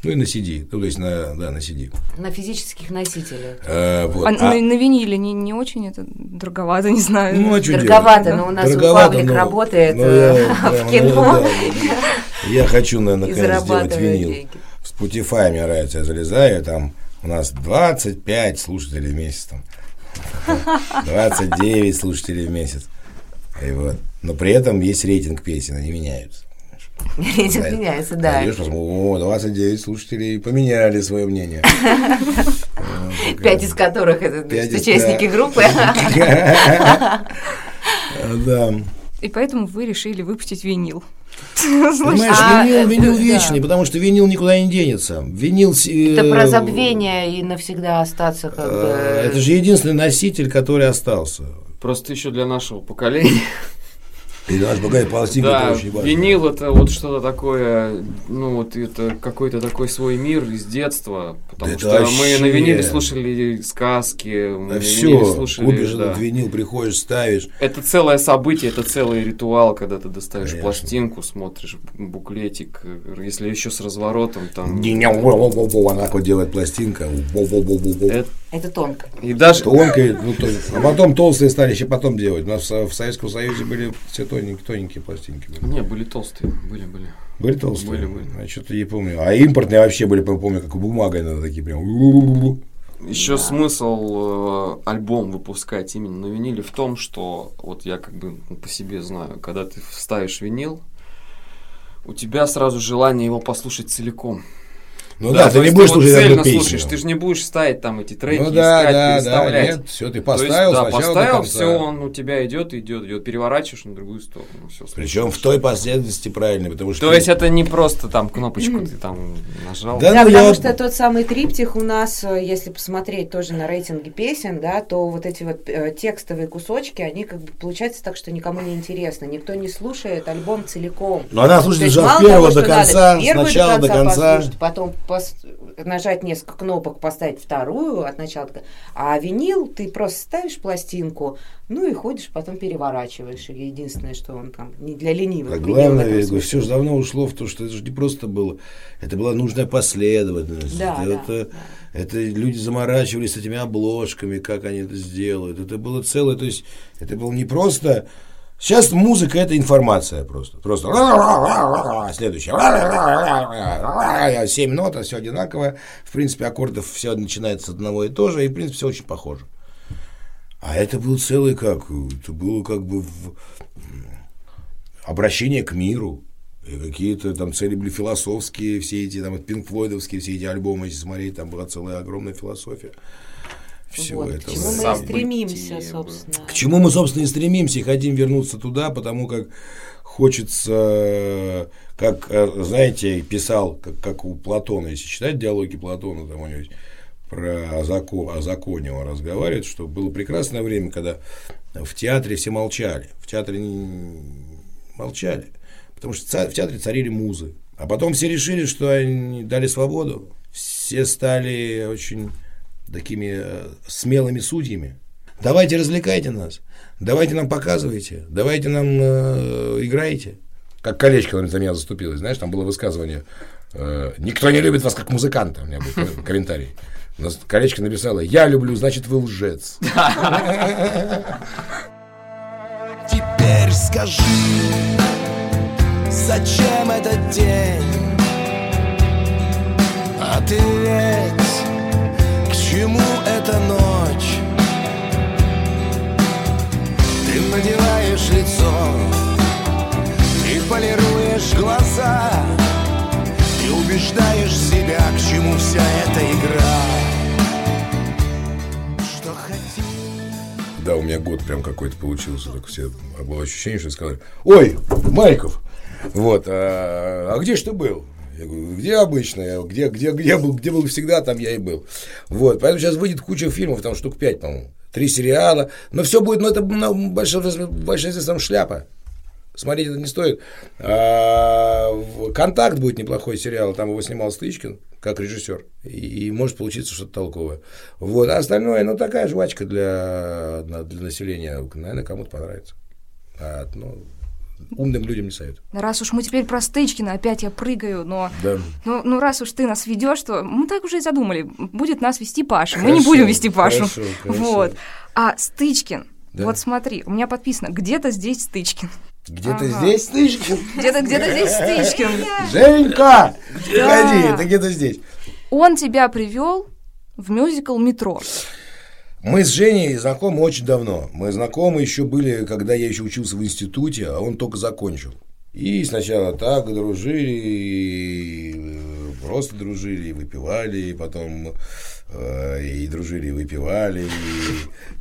Ну и на CD, ну, то есть на, да, на CD. На физических носителях. Э, вот. А, А- на, на виниле не, не очень это дороговато, не знаю. ну, а чё Дороговато, делать? но у нас Дороговато, Павлик но- работает но э, я (laughs) в прямо, ну, кино. Я хочу, наверное, наконец сделать винил. деньги. В Spotify мне нравится, я залезаю, там у нас 25 слушателей в месяц. Там. 29 слушателей в месяц. И вот. Но при этом есть рейтинг песен, они меняются. Рейтинг Да. меняется, да. Зайдешь, посмотришь, о, 29 слушателей поменяли свое мнение. (laughs) Пять из которых это участники группы. (laughs) Да. И поэтому вы решили выпустить винил. Понимаешь, А, винил, винил да. вечный, потому что винил никуда не денется. Винил... с- Это э, про забвение и навсегда остаться как бы... э, Это же единственный носитель, который остался. Просто еще для нашего поколения. И наш богатый пластик это Да, очень важно. винил это вот что-то такое, ну вот это какой-то такой свой мир из детства, потому Да что это мы вообще- на виниле слушали сказки, мы Да на все, виниле слушали, купишь да. этот винил, приходишь, ставишь. Это целое событие, это целый ритуал, когда ты достаешь Конечно. пластинку, смотришь буклетик, если еще с разворотом там. Она так вот делает пластинка. Это- Это тонко. и даже Тонкая, ну, то- а потом толстые стали еще потом делать. У нас в Советском Союзе были все тоненькие, тоненькие пластинки. были. не были толстые, были были. Были толстые? Были, были. А что-то не помню. А импортные вообще были, помню, как бумагой надо такие прям. Еще смысл э, альбом выпускать именно на виниле в том, что вот я как бы по себе знаю, когда ты вставишь винил, у тебя сразу желание его послушать целиком. Ну да, то ты не будешь вот слушать цельно одну песню. слушаешь, ты же не будешь ставить там эти треки, Ну да, искать, да, да, переставлять. нет, все, ты То есть, поставил да, сначала поставил, все, он у тебя идет, идет, идет, переворачиваешь на другую сторону, все. Причем в той последовательности правильной, потому что... То есть это не просто там кнопочку ты там нажал. Да, Да, ну, потому я- что тот самый триптих у нас, э, если посмотреть тоже на рейтинге песен, да, то вот эти вот э, текстовые кусочки, они как бы получается так, что никому не интересно. Никто не слушает альбом целиком. Но она слушает же от первого до конца, первую с начала до конца. послушать, потом пос- нажать несколько кнопок, поставить вторую от начала. А винил ты просто ставишь пластинку, ну и ходишь, потом переворачиваешь. Единственное, что он там не для ленивых. А главное, я говорю, все же давно ушло в то, что это же не просто было, это была нужная последовательность. Да, это, да, это, это люди заморачивались с этими обложками, как они это сделают. Это было целое, то есть это было не просто Сейчас музыка это информация просто. Просто следующее. Семь нот, а все одинаковое. В принципе, аккордов все начинается с одного и того же, и в принципе все очень похоже. А это был целый как, это было как бы в- обращение к миру. И какие-то там цели были философские, все эти там Пинк Флойдовские, все эти альбомы, если смотреть, там была целая огромная философия всего Вот, к этого. чему мы и стремимся, собственно. К чему мы, собственно, и стремимся, и хотим вернуться туда, потому как хочется, как, э, знаете, писал, как, как у Платона, если читать диалоги Платона, там у него есть про о, зако- о законе он разговаривает, что было прекрасное время, когда в театре все молчали, в театре не- молчали, потому что в театре царили музы. А потом все решили, что они дали свободу, все стали очень такими э, смелыми судьями. Давайте развлекайте нас, давайте нам показывайте, давайте нам э, играйте. Как колечко за меня заступилось, знаешь, там было высказывание э, «Никто не любит вас как музыканта», у меня был ко- (laughs) комментарий. Нас- Колечко написало «Я люблю, значит, вы лжец». (laughs) Теперь скажи, зачем этот день? Ответь, к чему эта ночь? Ты надеваешь лицо и полируешь глаза И убеждаешь себя, к чему вся эта игра Что хотим Да, у меня год прям какой-то получился. Так все было ощущение, что сказали, ой, Майков, вот, а, а где ж ты был? Я говорю, где обычно? Я, где, где, где был, где был всегда, там я и был. Вот, поэтому сейчас выйдет куча фильмов, там штук пять, по-моему, три сериала, но все будет, ну это ну, большинство, большинство там шляпа. Смотреть это не стоит. А, Контакт будет неплохой сериал, там его снимал Стычкин как режиссер, и, и может получиться что-то толковое. Вот, а остальное, ну, такая жвачка для, для населения, наверное, кому-то понравится. А, ну, умным людям не советую. Раз уж мы теперь про Стычкина, опять я прыгаю, но Да. ну, ну раз уж ты нас ведешь, то мы так уже и задумали. Будет нас вести Паша. мы не Хорошо, будем вести Пашу. хорошо, хорошо. Вот. А Стычкин, Да. вот смотри, у меня подписано, где-то здесь Стычкин. Где-то Ага. здесь Стычкин. Где-то где-то здесь Стычкин. (laughs) Женька! Да. Ходи, это где-то здесь. Он тебя привел в мюзикл «Метро». Мы с Женей знакомы очень давно. Мы знакомы еще были, когда я еще учился в институте, а он только закончил. И сначала так дружили, просто дружили, и выпивали, и потом э, и дружили, и выпивали,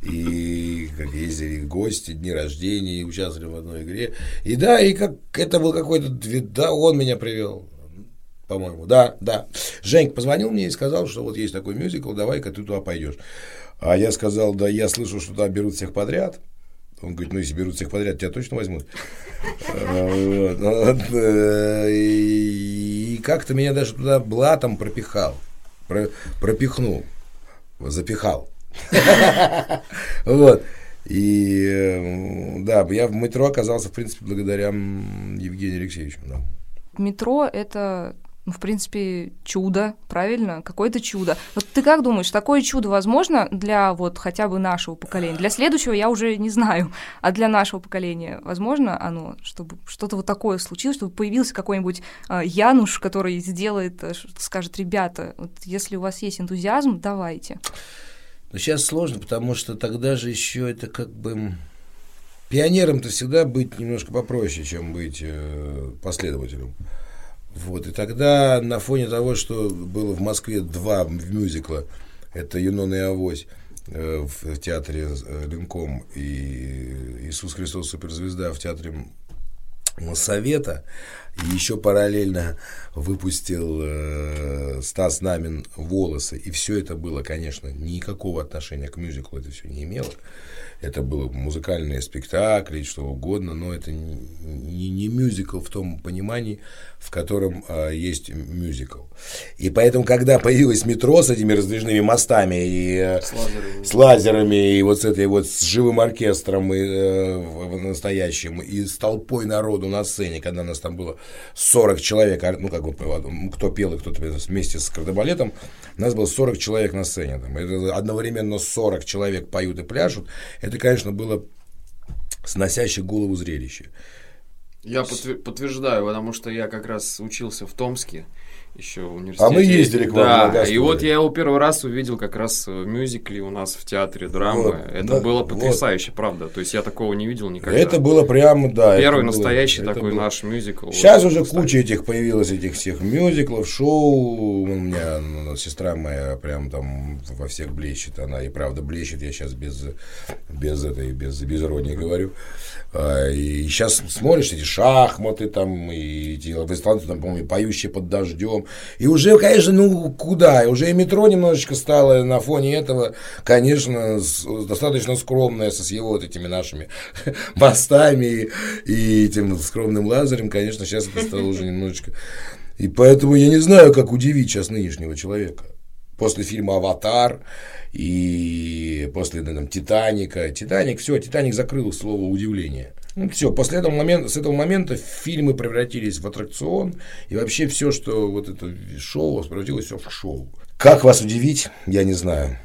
и, и как ездили в гости, дни рождения, и участвовали в одной игре. И да, и как это был какой-то, да, он меня привел по-моему. Да, да. Женька позвонил мне и сказал, что вот есть такой мюзикл, давай-ка ты туда пойдешь. А я сказал, да, я слышал, что туда берут всех подряд. Он говорит, ну, если берут всех подряд, тебя точно возьмут. И как-то меня даже туда блатом пропихал. Про- Пропихнул. Запихал. Вот. И э, да, я в метро оказался, в принципе, благодаря Евгению Алексеевичу. Метро — это, ну, в принципе, чудо, правильно? Какое-то чудо. Вот ты как думаешь, такое чудо возможно для вот хотя бы нашего поколения? Для следующего я уже не знаю, а для нашего поколения возможно оно, чтобы что-то вот такое случилось, чтобы появился какой-нибудь а, Януш, который сделает, э, скажет, ребята, вот если у вас есть энтузиазм, давайте. Но сейчас сложно, потому что тогда же еще это как бы... Пионером-то всегда быть немножко попроще, чем быть э, последователем. Вот. И тогда на фоне того, что было в Москве два мюзикла, это «Юнон и Авось», э, в театре э, Ленком и «Иисус Христос суперзвезда» в театре Моссовета, и еще параллельно выпустил э, Стас Намин «Волосы», и все это было, конечно, никакого отношения к мюзиклу это все не имело. Это было музыкальные спектакли, что угодно, но это не, не, не мюзикл в том понимании, в котором а, есть мюзикл. И поэтому, когда появилось метро с этими раздвижными мостами и э, с лазерами, и вот с этой вот с живым оркестром и, э, настоящим, и с толпой народу на сцене, когда нас там было 40 человек, ну, как бы, кто пел и кто-то вместе с кардебалетом, нас было 40 человек на сцене. Там, это одновременно 40 человек поют и пляшут. Это, конечно, было сносящих голову зрелище. Я подтвер- подтверждаю, потому что я как раз учился в Томске еще в университете. А мы ездили к вам на Да, гастроли. и вот я его первый раз увидел как раз в мюзикле у нас в театре драмы. Вот, это да, было вот. потрясающе, правда. То есть я такого не видел никогда. Это было прямо, да. Первый было- настоящий это такой было. наш мюзикл. Сейчас Вот, уже кстати. куча этих появилось, этих всех мюзиклов, шоу. У меня ну, сестра моя прям там во всех блещет. Она и правда блещет. Я сейчас без, без этой, без безродней говорю. А, И сейчас смотришь эти шахматы там, и эти выступают там, по-моему, поющие под дождем. И уже, конечно, ну куда? И уже и метро немножечко стало на фоне этого, конечно, с- достаточно скромное со с его вот этими нашими (laughs) мостами и, и этим скромным лазером, конечно, сейчас это стало уже немножечко. И поэтому я не знаю, как удивить сейчас нынешнего человека. После фильма «Аватар» и после там, «Титаника». «Титаник», все, «Титаник» закрыл слово «удивление». Ну, все, после этого момента, с этого момента фильмы превратились в аттракцион, и вообще все, что вот это шоу, превратилось все в шоу. Как вас удивить, я не знаю.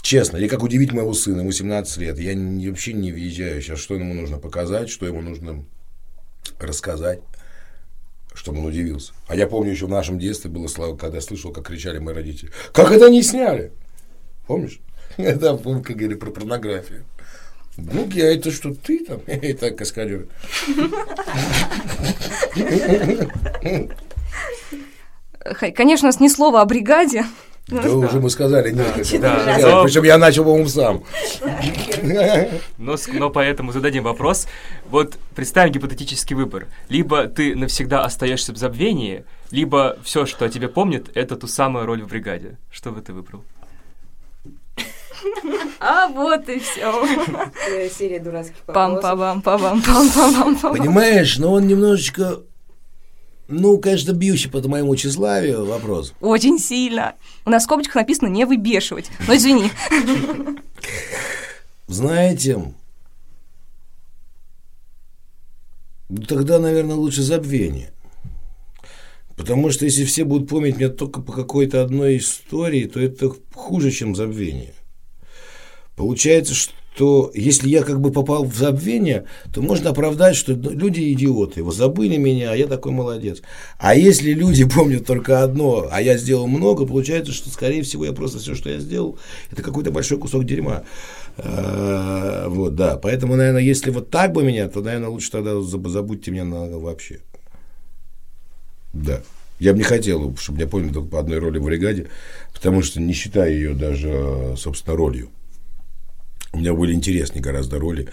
Честно, или как удивить моего сына, ему 17 лет. Я вообще не въезжаю сейчас, что ему нужно показать, что ему нужно рассказать, чтобы он удивился. А я помню, еще в нашем детстве было слава, когда я слышал, как кричали мои родители. Как это не сняли? Помнишь? (laughs) Это, помню, как говорили про порнографию. Ну, я это что, ты там? (laughs) Это каскадер. Х- Конечно, ни слова о бригаде. Да уже мы сказали несколько. (laughs) Да, раз. но- Причем я начал, по-моему, сам. Но, но поэтому зададим вопрос. Вот представим гипотетический выбор. Либо ты навсегда остаешься в забвении, либо все, что о тебе помнит, это ту самую роль в бригаде. Что бы ты выбрал? (laughs) А вот и все. Серия дурацких вопросов. Пам-пам-пам-пам-пам-пам-пам. Понимаешь, но он немножечко, ну, конечно, бьющий по моему тщеславию вопрос. Очень сильно. У нас в скобочках написано «не выбешивать». Но извини. Знаете, ну, тогда, наверное, лучше забвение. Потому что если все будут помнить меня только по какой-то одной истории, то это хуже, чем забвение. Получается, что если я как бы попал в забвение, то можно оправдать, что ну, люди идиоты, его забыли меня, а я такой молодец. А если люди (laughs) помнят только одно, а я сделал много, получается, что, скорее всего, я просто все, что я сделал, это какой-то большой кусок дерьма. А, Вот, да. Поэтому, наверное, если вот так бы меня, то, наверное, лучше тогда заб- забудьте меня вообще. Да. Я бы не хотел, чтобы меня помнили только по одной роли в бригаде, потому что не считаю ее даже, собственно, ролью. У меня были интереснее гораздо роли,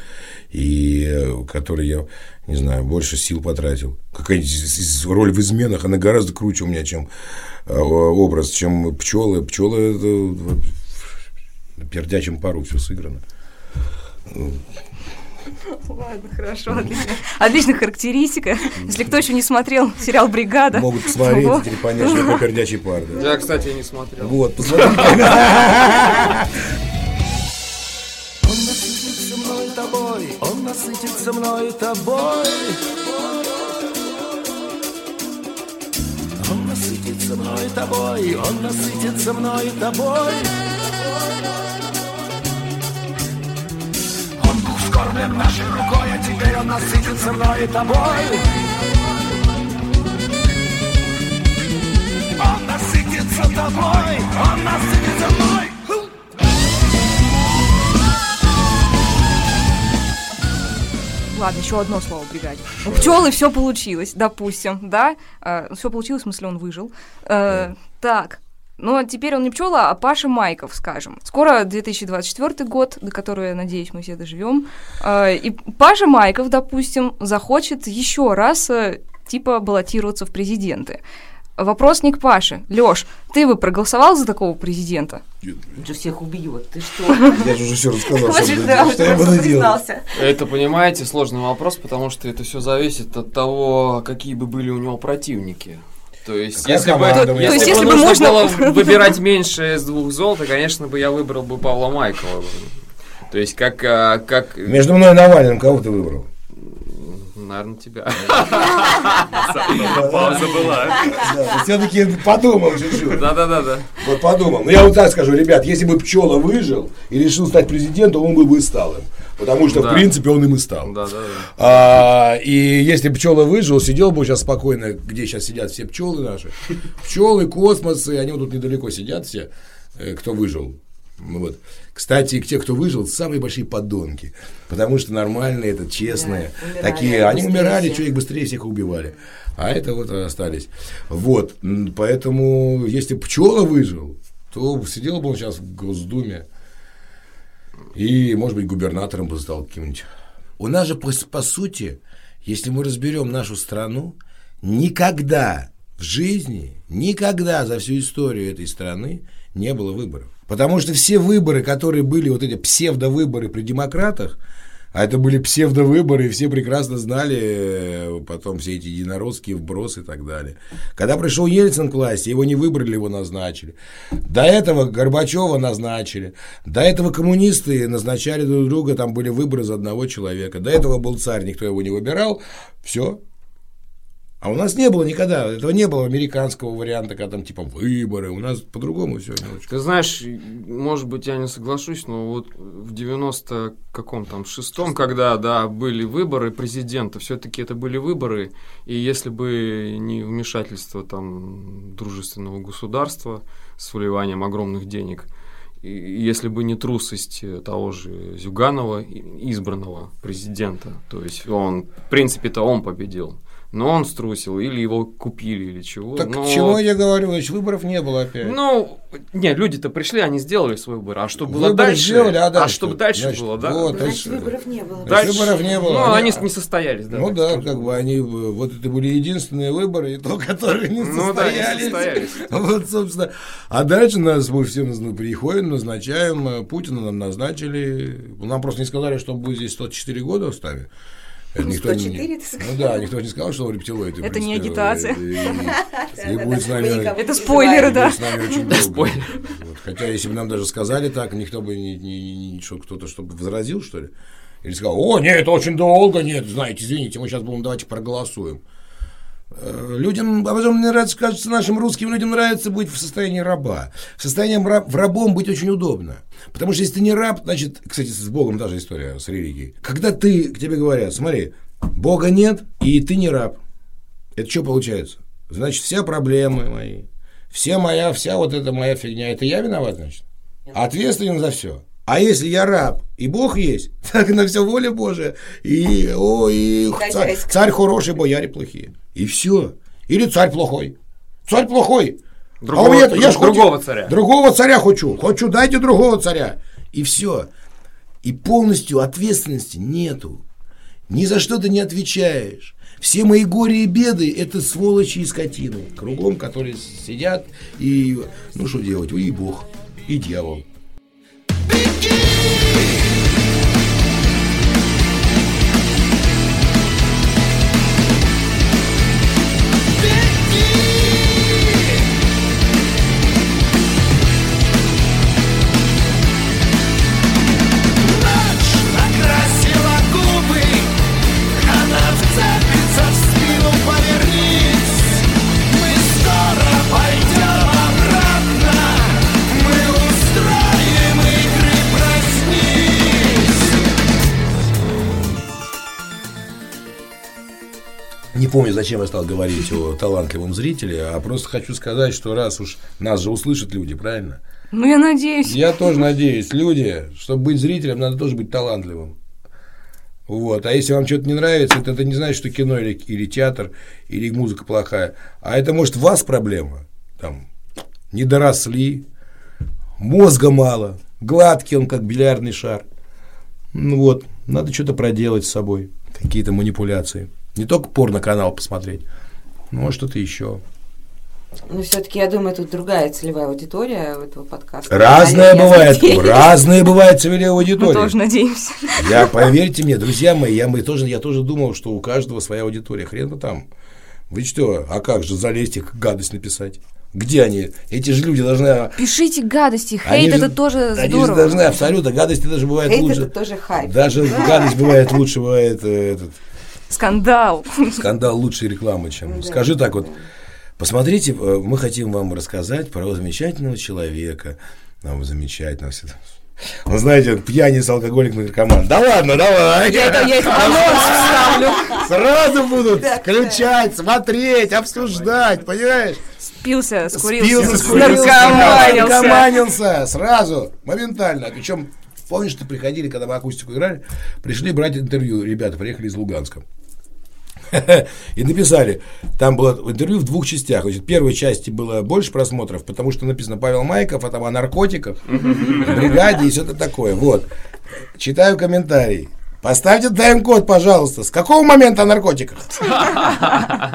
и э, которые я, не знаю, больше сил потратил. Какая-нибудь роль в изменах, она гораздо круче у меня, чем э, образ, чем пчелы. Пчелы это пердячем пару все сыграно. Ладно, хорошо, отлично. Отличная характеристика. Если кто еще не смотрел сериал «Бригада», Могут посмотреть то- понять, что такое пердячий пар. да. Я, кстати, не смотрел. Вот, посмотрите. (laughs) насытится мной тобой. Он насытится мной тобой, он насытится мной тобой. Он был вскормлен нашей рукой, а теперь он насытится мной тобой. Он насытится тобой, он насытится мной. Ладно, еще одно слово бригаде. У пчелы все получилось, допустим, да? все получилось, в смысле, он выжил. Э, так. Но теперь он не пчела, а Паша Майков, скажем. Скоро 2024 год, до которого, я надеюсь, мы все доживем. Э, и Паша Майков, допустим, захочет еще раз э, типа баллотироваться в президенты. Вопрос не к Паше. Лёш, ты бы проголосовал за такого президента? Он же всех убьет. Ты что? Я же уже все рассказал, что, я буду делать. Это, понимаете, сложный вопрос, потому что это все зависит от того, какие бы были у него противники. То есть, Какая если бы, команда него? если То есть, если бы можно- было (laughs) выбирать меньше из двух зол, то, конечно, бы я выбрал бы Павла Майкова. То есть, как, а, как Между мной и Навальным кого ты выбрал? Наверное, тебя. (laughs) Пауза была. Все-таки подумал чуть-чуть. Да-да-да-да. Вот подумал. Ну, я вот так скажу, ребят, если бы Пчела выжил и решил стать президентом, он бы бы и стал им. Потому что, Да. в принципе, он им и стал. Да-да-да. А, и если пчела выжил, сидел бы сейчас спокойно, где сейчас сидят все пчелы наши. Пчелы, космосы, они вот тут недалеко сидят все, э, кто выжил. Ну Вот. Кстати, те, кто выжил, самые большие подонки. Потому что нормальные, это честные. Да, умирали такие, они умирали, что их быстрее всех убивали. А это вот остались. Вот. Поэтому, если пчела выжил, то сидел бы он сейчас в Госдуме. И, может быть, губернатором бы стал каким-нибудь. У нас же, по, по сути, если мы разберем нашу страну, никогда в жизни, никогда за всю историю этой страны не было выборов. Потому что все выборы, которые были, вот эти псевдовыборы при демократах, а это были псевдовыборы, и все прекрасно знали э, потом все эти единоросские вбросы и так далее. Когда пришел Ельцин к власти, его не выбрали, его назначили. До этого Горбачева назначили. До этого коммунисты назначали друг друга, там были выборы за одного человека. До этого был царь, никто его не выбирал. Все. А у нас не было никогда, этого не было американского варианта, когда там типа выборы. У нас по-другому все. Ты знаешь, может быть, я не соглашусь, но вот в 90 каком там шестом, когда, да, были выборы президента, все-таки это были выборы, и если бы не вмешательство там дружественного государства с вливанием огромных денег, и если бы не трусость того же Зюганова, избранного президента, то есть он, в принципе-то он победил, но он струсил, или его купили, или чего. Так но... чему я говорю? Значит, выборов не было опять. Ну, нет, люди-то пришли, они сделали свой выбор. А что было Выборы дальше? сделали, а дальше чтобы что? дальше Значит, было, да? вот, Значит, выборов не было. Значит, выборов не было. Ну, Они- они не состоялись, да. Ну да, скажем. как бы они, вот это были единственные выборы, и то, которые не Ну да, не состоялись. состоялись. Вот, собственно. А дальше нас мы все приходим, назначаем, э, Путина нам назначили. Нам просто не сказали, что он будет здесь 104 года устами. Это никто не- 104 ты сказал? Ну да, никто не сказал, что он рептилоид. Это не агитация. и- будет с нами... не Это спойлеры, да. будет с нами очень долго. Хотя, если бы нам даже сказали так, никто бы не, не- не- что кто-то чтобы возразил, что ли. Или сказал, о, нет, это очень долго, нет, знаете, извините, мы сейчас будем, давайте проголосуем. Э, Людям, а потом мне нравится, кажется, нашим русским людям нравится быть в состоянии раба. В состоянии раб, в рабом быть очень удобно. Потому что если ты не раб, значит, кстати, с Богом та же история, с религией. Когда ты, к тебе говорят, смотри, Бога нет, и ты не раб. Это что получается? Значит, все проблемы мои, вся моя, вся вот эта моя фигня, это я виноват, значит? Ответственен за все. А если я раб, и Бог есть, (laughs) так на все воля Божия, и, о, и царь, царь хороший, бояре плохие. И все. Или царь плохой. Царь плохой. Другого- а у меня-то- я ж другого царя. Другого царя хочу. Хочу, дайте другого царя. И все. И полностью ответственности нету. Ни за что ты не отвечаешь. Все мои горе и беды – это сволочи и скотины. Кругом, которые сидят и, ну что делать, и Бог, и дьявол. Ночь помню, зачем я стал говорить о талантливом зрителе, а просто хочу сказать, что раз уж нас же услышат люди, правильно? Ну, я надеюсь. Я тоже надеюсь, люди, чтобы быть зрителем, надо тоже быть талантливым. Вот. А если вам что-то не нравится, это, это не значит, что кино или, или театр, или музыка плохая. А это может у вас проблема. Там, не доросли, мозга мало, гладкий он, как бильярдный шар. Ну вот, надо что-то проделать с собой, какие-то манипуляции. Не только порно-канал посмотреть, но а что-то еще. Ну, все-таки, я думаю, тут другая целевая аудитория у этого подкаста. Разное Я бывает, надеюсь. разное бывает целевая Мы аудитория. тоже надеемся. Я, поверьте мне, друзья мои, я, мы тоже, я тоже думал, что у каждого своя аудитория. Хрен бы там. Вы что, а как же залезть и гадость написать? Где они? Эти же люди должны... Пишите гадости, они хейт же- это тоже Они же здорово. должны абсолютно, гадости даже бывает Хейт лучше. это тоже хайп. Даже гадость бывает лучше, бывает э, этот. Скандал. Скандал лучше рекламы, чем... Скажи так вот, посмотрите, э, мы хотим вам рассказать про замечательного человека, нам замечательного всегда. Вы знаете, пьяница, алкоголик, наркоман. Да ладно, давай. Я это, я анонс вставлю. Сразу будут включать, смотреть, обсуждать, понимаешь? Спился, скурился, Спился, скурился, наркоманился. наркоманился, сразу, моментально. Причем, помнишь, что приходили, когда мы акустику играли, пришли брать интервью, ребята приехали из Луганска. (laughs) И написали, там было интервью в двух частях. Значит, в первой части было больше просмотров, потому что написано Павел Майков, а там о наркотиках, бригаде и все это такое. Вот. Читаю комментарий. Поставьте тайм-код, пожалуйста. С какого момента о наркотиках? (laughs)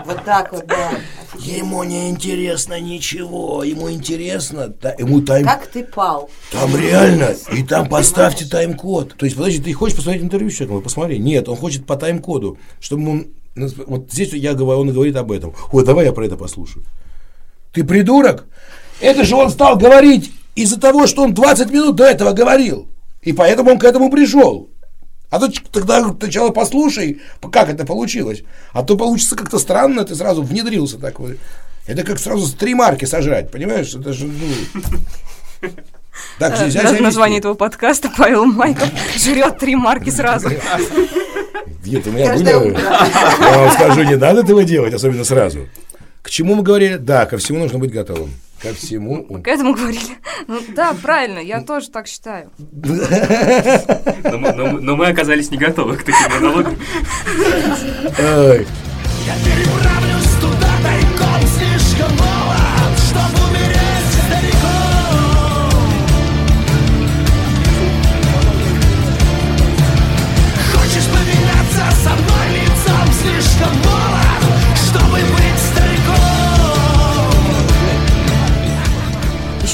Вот так вот, да. Ему не интересно ничего, ему интересно, та- ему тайм, Как ты пал? там реально, и там поставьте тайм-код. То есть, подожди, ты хочешь посмотреть интервью с человеком? Посмотри. Нет, он хочет по тайм-коду, чтобы он, вот здесь я говорю, он говорит об этом. Ой, давай я про это послушаю. Ты придурок? Это же он стал говорить из-за того, что он 20 минут до этого говорил. И поэтому он к этому пришел. А то тогда сначала послушай, как это получилось. А то получится как-то странно, ты сразу внедрился так вот. Это как сразу три марки сожрать, понимаешь? Это же, ну... Так нельзя себя название этого подкаста Павел Майков (laughs) жрет три марки сразу. Нет, у меня Каждое утро. Я вам скажу, не надо этого делать, особенно сразу. К чему мы говорили? Да, ко всему нужно быть готовым. Ко всему. К этому говорили. Ну да, правильно, я тоже так считаю. Но мы, но мы- но мы оказались не готовы к таким монологам. Ай. Я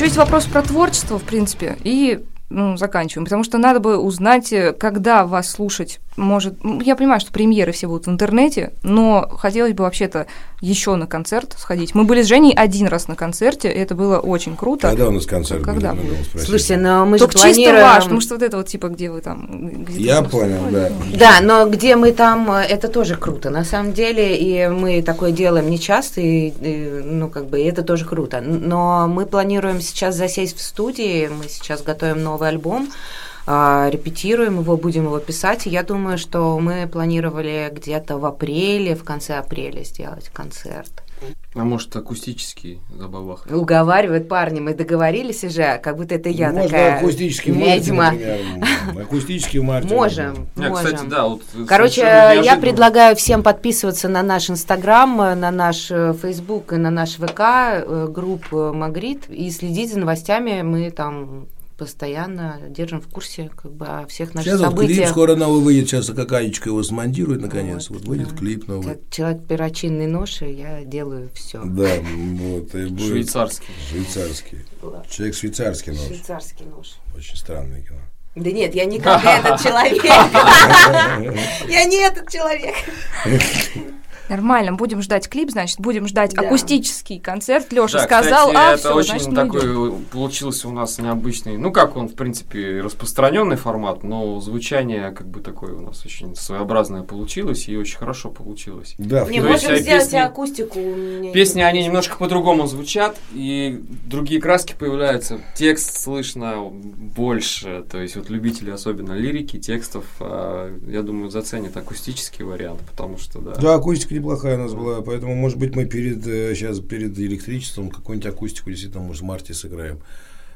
Еще есть вопрос про творчество, в принципе, и ну, заканчиваем, потому что надо бы узнать, э, когда вас слушать может... ну, Я понимаю, что премьеры все будут в интернете, но хотелось бы вообще-то еще на концерт сходить. Мы были с Женей один раз на концерте, и это было очень круто. Когда у нас концерт Когда будет? будет? Надо спросить. Слушайте, но мы Только же чисто планируем... ваш, потому что вот это вот типа, где вы там... где Я понял, да. Да, но где мы там, это тоже круто, на самом деле, и мы такое делаем не часто, и, и, ну, как бы, и это тоже круто. Но мы планируем сейчас засесть в студии, мы сейчас готовим новый альбом, репетируем его, будем его писать, и я думаю, что мы планировали где-то в апреле, в конце апреля сделать концерт. А может, акустический забавах? Уговаривают парни, мы договорились уже, как будто это я Можно такая акустический ведьма. Акустический в марте. Можем, можем. кстати, да, вот Короче, я предлагаю всем подписываться на наш Инстаграм, на наш э, Фейсбук и на наш ВК, э, группу Магрит, и следить за новостями. Мы там постоянно держим в курсе как бы о всех наших Сейчас вот клип событиях. скоро новый выйдет, сейчас Какаечка его смонтирует наконец. Вот, Вот, выйдет да. клип новый. Как человек перочинный нож, и я делаю все. Да, вот. и будет Швейцарский. Швейцарский. Человек швейцарский нож. Швейцарский нож. Очень странное кино. Да нет, я не как этот человек. (laughs) Я не этот человек. (laughs) Нормально, будем ждать клип, значит, будем ждать Да. акустический концерт. Леша Да, сказал, кстати, а это все, очень значит, такой идем. получился у нас необычный, ну как он в принципе распространенный формат, но звучание как бы такое у нас очень своеобразное получилось и очень хорошо получилось. Да, Не, То можем а сделать песни- акустику. Песни, они немножко по-другому звучат, и другие краски появляются. Текст слышно больше, то есть вот любители особенно лирики, текстов, а, я думаю, заценят акустический вариант, потому что, да. Да, акустика неплохая у нас была, поэтому, может быть, мы перед э, сейчас перед электричеством какую-нибудь акустику действительно, может, в марте сыграем,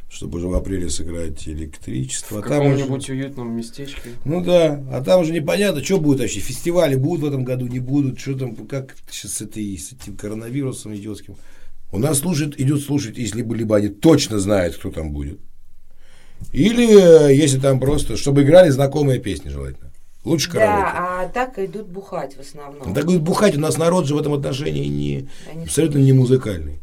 чтобы уже в апреле сыграть электричество. В А там уже- каком-нибудь уютном местечке. Ну да, а там уже непонятно, что будет вообще. Фестивали будут в этом году, не будут, что там, как сейчас с, этой, с этим коронавирусом идиотским. У нас слушает, идет слушать, если бы либо они точно знают, кто там будет. Или э, если там просто, чтобы играли знакомые песни желательно. Лучше караоке. Да, а так идут бухать в основном. Так будет бухать, у нас народ же в этом отношении не, Они абсолютно не музыкальный.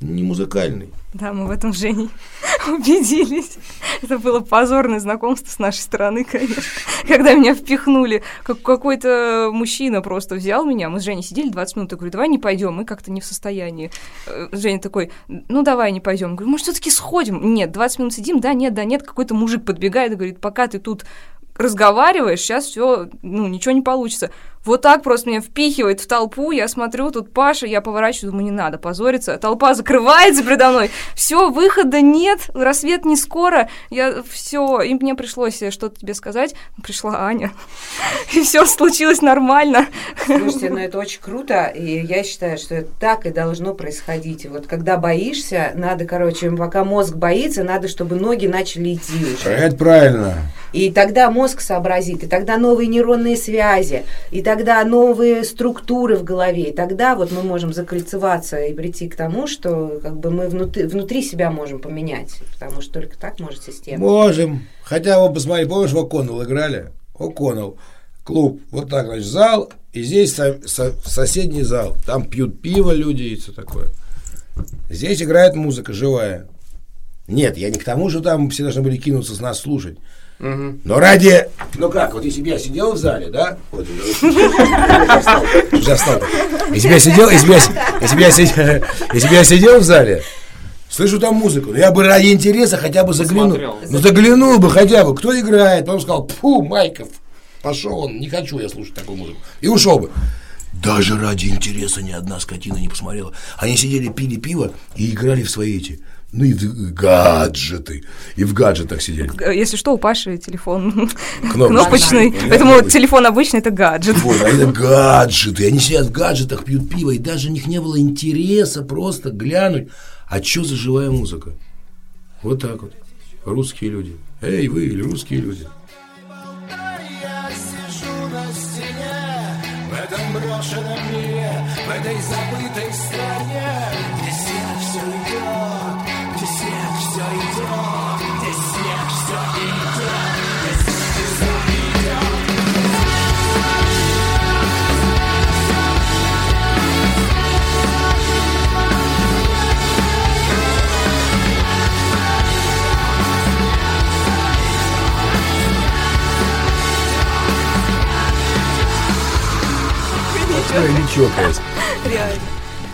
Не музыкальный. Да, мы в этом Женей (laughs) убедились. Это было позорное знакомство с нашей стороны, конечно. Когда меня впихнули, как какой-то мужчина просто взял меня, мы с Женей сидели 20 минут, я говорю, давай не пойдем, мы как-то не в состоянии. Э, Женя такой, ну давай не пойдем. Говорю, может, все-таки сходим? Нет, 20 минут сидим, да, нет, да, нет. Какой-то мужик подбегает и говорит, пока ты тут разговариваешь, сейчас все, ну, ничего не получится. Вот так просто меня впихивает в толпу, я смотрю, тут Паша, я поворачиваю, думаю, не надо позориться. Толпа закрывается передо мной. Все, выхода нет, рассвет не скоро. Я все, и мне пришлось что-то тебе сказать. Пришла Аня. (laughs) И все случилось нормально. Слушайте, ну это очень круто, и я считаю, что это так и должно происходить. Вот когда боишься, надо, короче, пока мозг боится, надо, чтобы ноги начали идти уже. Это правильно. И тогда мозг сообразит, и тогда новые нейронные связи, и тогда новые структуры в голове, и тогда вот мы можем закольцеваться и прийти к тому, что как бы мы внутри, внутри себя можем поменять, потому что только так может система. Можем. Хотя, вот посмотри, помнишь, в О'Коннелл играли? О'Коннелл. Клуб. Вот так, значит, зал, и здесь со- со- соседний зал. Там пьют пиво люди и все такое. Здесь играет музыка живая. Нет, я не к тому, что там все должны были кинуться с нас слушать. Но ради... Ну как, вот если бы я сидел в зале, да? Вот, (laughs) уже встал. Если бы я сидел, если бы я, если бы я сидел, (laughs) если бы я сидел в зале, слышу там музыку, ну, я бы ради интереса хотя бы заглянул. Ну заглянул бы хотя бы, кто играет, потом сказал, фу, Майков, пошел он, не хочу я слушать такую музыку. И ушел бы. Даже ради интереса ни одна скотина не посмотрела. Они сидели, пили пиво и играли в свои эти, ну и в гаджеты. И в гаджетах сидели. Если что, у Паши телефон Кнопочный. кнопочный, поэтому Кнопочный. телефон обычный это гаджет. Вот, а это гаджеты. Они сидят в гаджетах, пьют пиво, и даже у них не было интереса просто глянуть, а что за живая музыка. Вот так вот. Русские люди. Эй, вы, или русские люди. Я сижу на стене В этом брошенном мире В этой забытой стране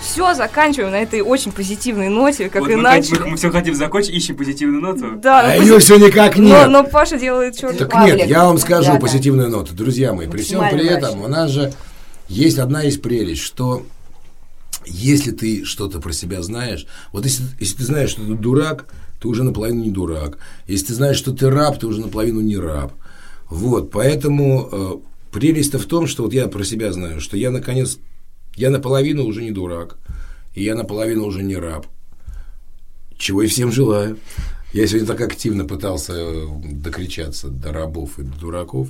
Все, заканчиваем на этой очень позитивной ноте, как Вот и мы, начали. мы, все хотим закончить, ищем позитивную ноту. Да, А ну, ее пози- все никак но, нет. но Паша делает черт. Так Павлик. нет, я вам скажу Да-да. позитивную ноту. Друзья мои, при всем при этом у нас же есть одна из прелесть, что если ты что-то про себя знаешь, вот если, если ты знаешь, что ты дурак, ты уже наполовину не дурак. Если ты знаешь, что ты раб, ты уже наполовину не раб. Вот, поэтому э, прелесть-то в том, что вот я про себя знаю, что я наконец, я наполовину уже не дурак, и я наполовину уже не раб. Чего и всем желаю. Я сегодня так активно пытался э, докричаться до рабов и до дураков,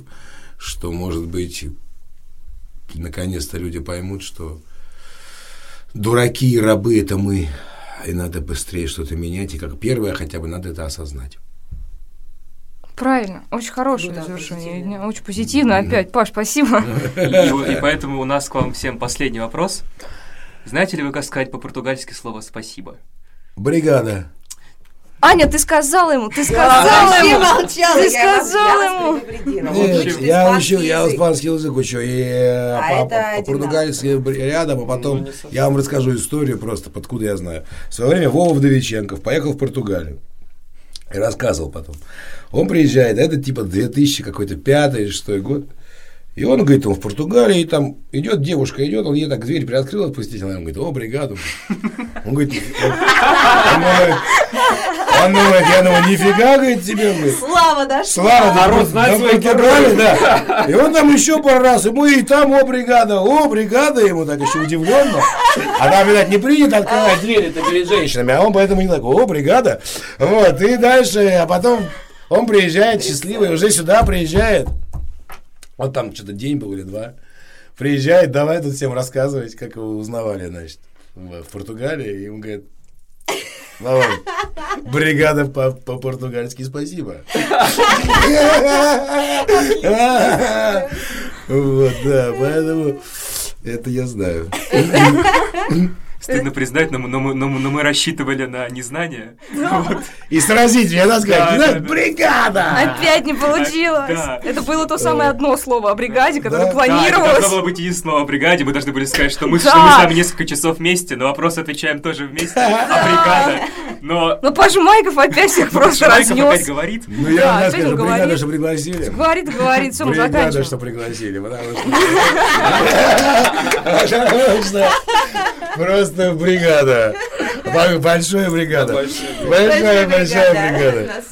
что, может быть, наконец-то люди поймут, что дураки и рабы – это мы, и надо быстрее что-то менять, и как первое хотя бы надо это осознать. Правильно, очень хорошее Круто, завершение позитивно. дня, очень позитивно опять. Паш, спасибо. (laughs) И, поэтому у нас к вам всем последний вопрос. Знаете ли вы, как сказать по-португальски слово «спасибо»? Бригада. Аня, ты сказала ему, ты сказала ему. молчала, Ты сказала ему. Нет, я учу, я испанский язык учу, и А по- это по- по-португальски рядом, а потом я вам расскажу историю просто, откуда я знаю. В свое время Вова Вдовиченков поехал в Португалию. И рассказывал потом. Он приезжает, а это типа 2000 какой-то пятый или шестой год. И он, говорит, он в Португалии, и там идет девушка, идет, он ей так дверь приоткрыл, отпустить, она ему говорит, о, бригаду. Он говорит, он, он думает, он думает, я думаю, нифига, говорит, тебе, говорит, Слава, да? Слава, народ знает своих да. И он там еще пару раз, ему и там, о, бригада, о, бригада, ему так еще удивленно. А там, видать, не принято открывать двери это перед женщинами, а он поэтому не так, о, бригада. Вот, и дальше, а потом он приезжает счастливый, уже сюда приезжает. Вот там что-то день был или два. Приезжает, давай тут всем рассказывать, как его узнавали, значит, в Португалии. И ему говорят, давай, бригада по- по-португальски спасибо. Вот, да, поэтому это я знаю. Стыдно признать, но, мы- но но но мы рассчитывали на незнание. Вот. И сразить меня, надо сказать, Да, знаешь, да, да. бригада! Опять не получилось. Да. Это было то самое одно слово о бригаде, которое Да. Да, это должно планировалось. было быть единственное о бригаде. Мы должны были сказать, что мы, Да. что мы с вами несколько часов вместе, но вопрос отвечаем тоже вместе. А бригада? Но Но Паша Майков опять всех просто Майков опять разнес. говорит. Ну, я Да, скажу, бригада, говорит. что пригласили. Говорит, говорит, все, мы Бригада, заканчиваем. что пригласили, потому что... (laughs) Потому Просто бригада. Большая бригада. Большая, большая бригада.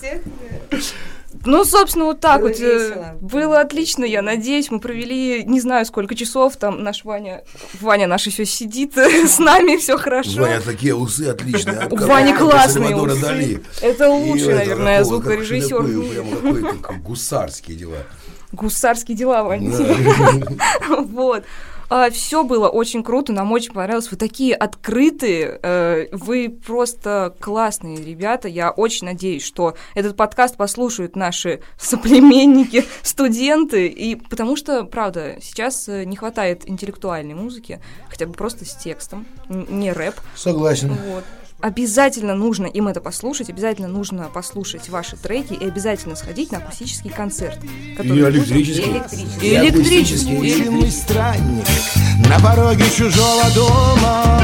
Ну, собственно, вот так Было вот. э, весело. Было отлично, я надеюсь. Мы провели не знаю сколько часов. Там наш Ваня, Ваня наш еще сидит (laughs) с нами, все хорошо. Ваня, такие усы отличные. как классные усы. Дали. Это лучший, наверное, звукорежиссер. в такой, гусарские дела. Гусарские дела, Ваня. Да. (laughs) Вот. все было очень круто, нам очень понравилось. Вы такие открытые, э, вы просто классные ребята. Я очень надеюсь, что этот подкаст послушают наши (laughs) соплеменники, студенты. И потому что, правда, сейчас э, не хватает интеллектуальной музыки, хотя бы просто с текстом, не рэп. Согласен. Вот. Обязательно нужно им это послушать, обязательно нужно послушать ваши треки и обязательно сходить на акустический концерт. И который будет- электрический. И электрический. И странник на пороге чужого дома.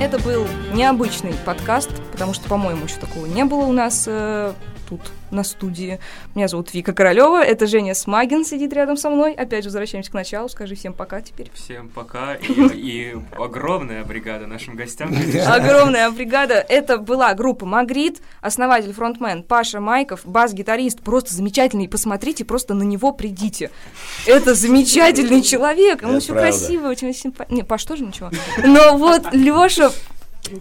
Это был необычный подкаст, потому что, по-моему, еще такого не было у нас э, тут на студии. Меня зовут Вика Королева, это Женя Смагин сидит рядом со мной. Опять же, возвращаемся к началу, скажи всем пока теперь. Всем пока и, и огромная бригада нашим гостям. Огромная бригада. Это была группа Магрит, основатель, фронтмен Паша Майков, бас-гитарист, просто замечательный. Посмотрите, просто на него придите. Это замечательный человек, все правда. красиво, очень симпатично. Не, Паш тоже ничего. Но вот Леша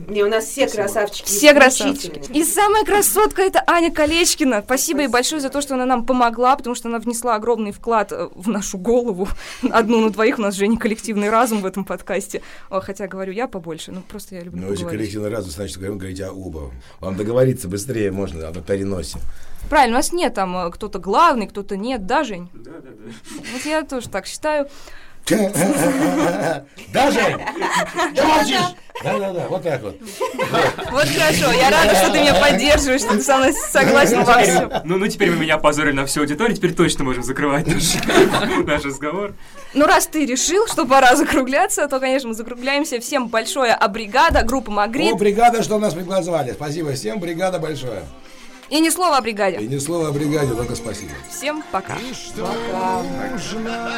Не, у нас все красавчики. Все красавчики. И самая красотка это Аня Колечкина. Спасибо ей большое за то, что она нам помогла, потому что она внесла огромный вклад э, в нашу голову. (laughs) Одну на двоих у нас же не коллективный разум в этом подкасте. О, хотя говорю я побольше, ну просто я люблю Ну, если коллективный разум, значит, говорим, говорите о оба. Вам договориться быстрее можно, а на переносе. Правильно, у нас нет там э, кто-то главный, кто-то нет, да, Жень? Да, да, да. Вот я тоже так считаю. Да, Жень? Что молчишь? Да-да-да, вот так вот. Вот хорошо, я рада, что ты меня поддерживаешь, что ты со мной согласен во всем. Ну, ну теперь вы меня опозорили на всю аудиторию, теперь точно можем закрывать (laughs) наш, разговор. Ну, раз ты решил, что пора закругляться, то, конечно, мы закругляемся. Всем большое обригада, группа Магрит. О, бригада, что нас пригласили. Спасибо всем, бригада большое. И ни слова о бригаде. И ни слова о бригаде, только спасибо. Всем пока. Что нужно?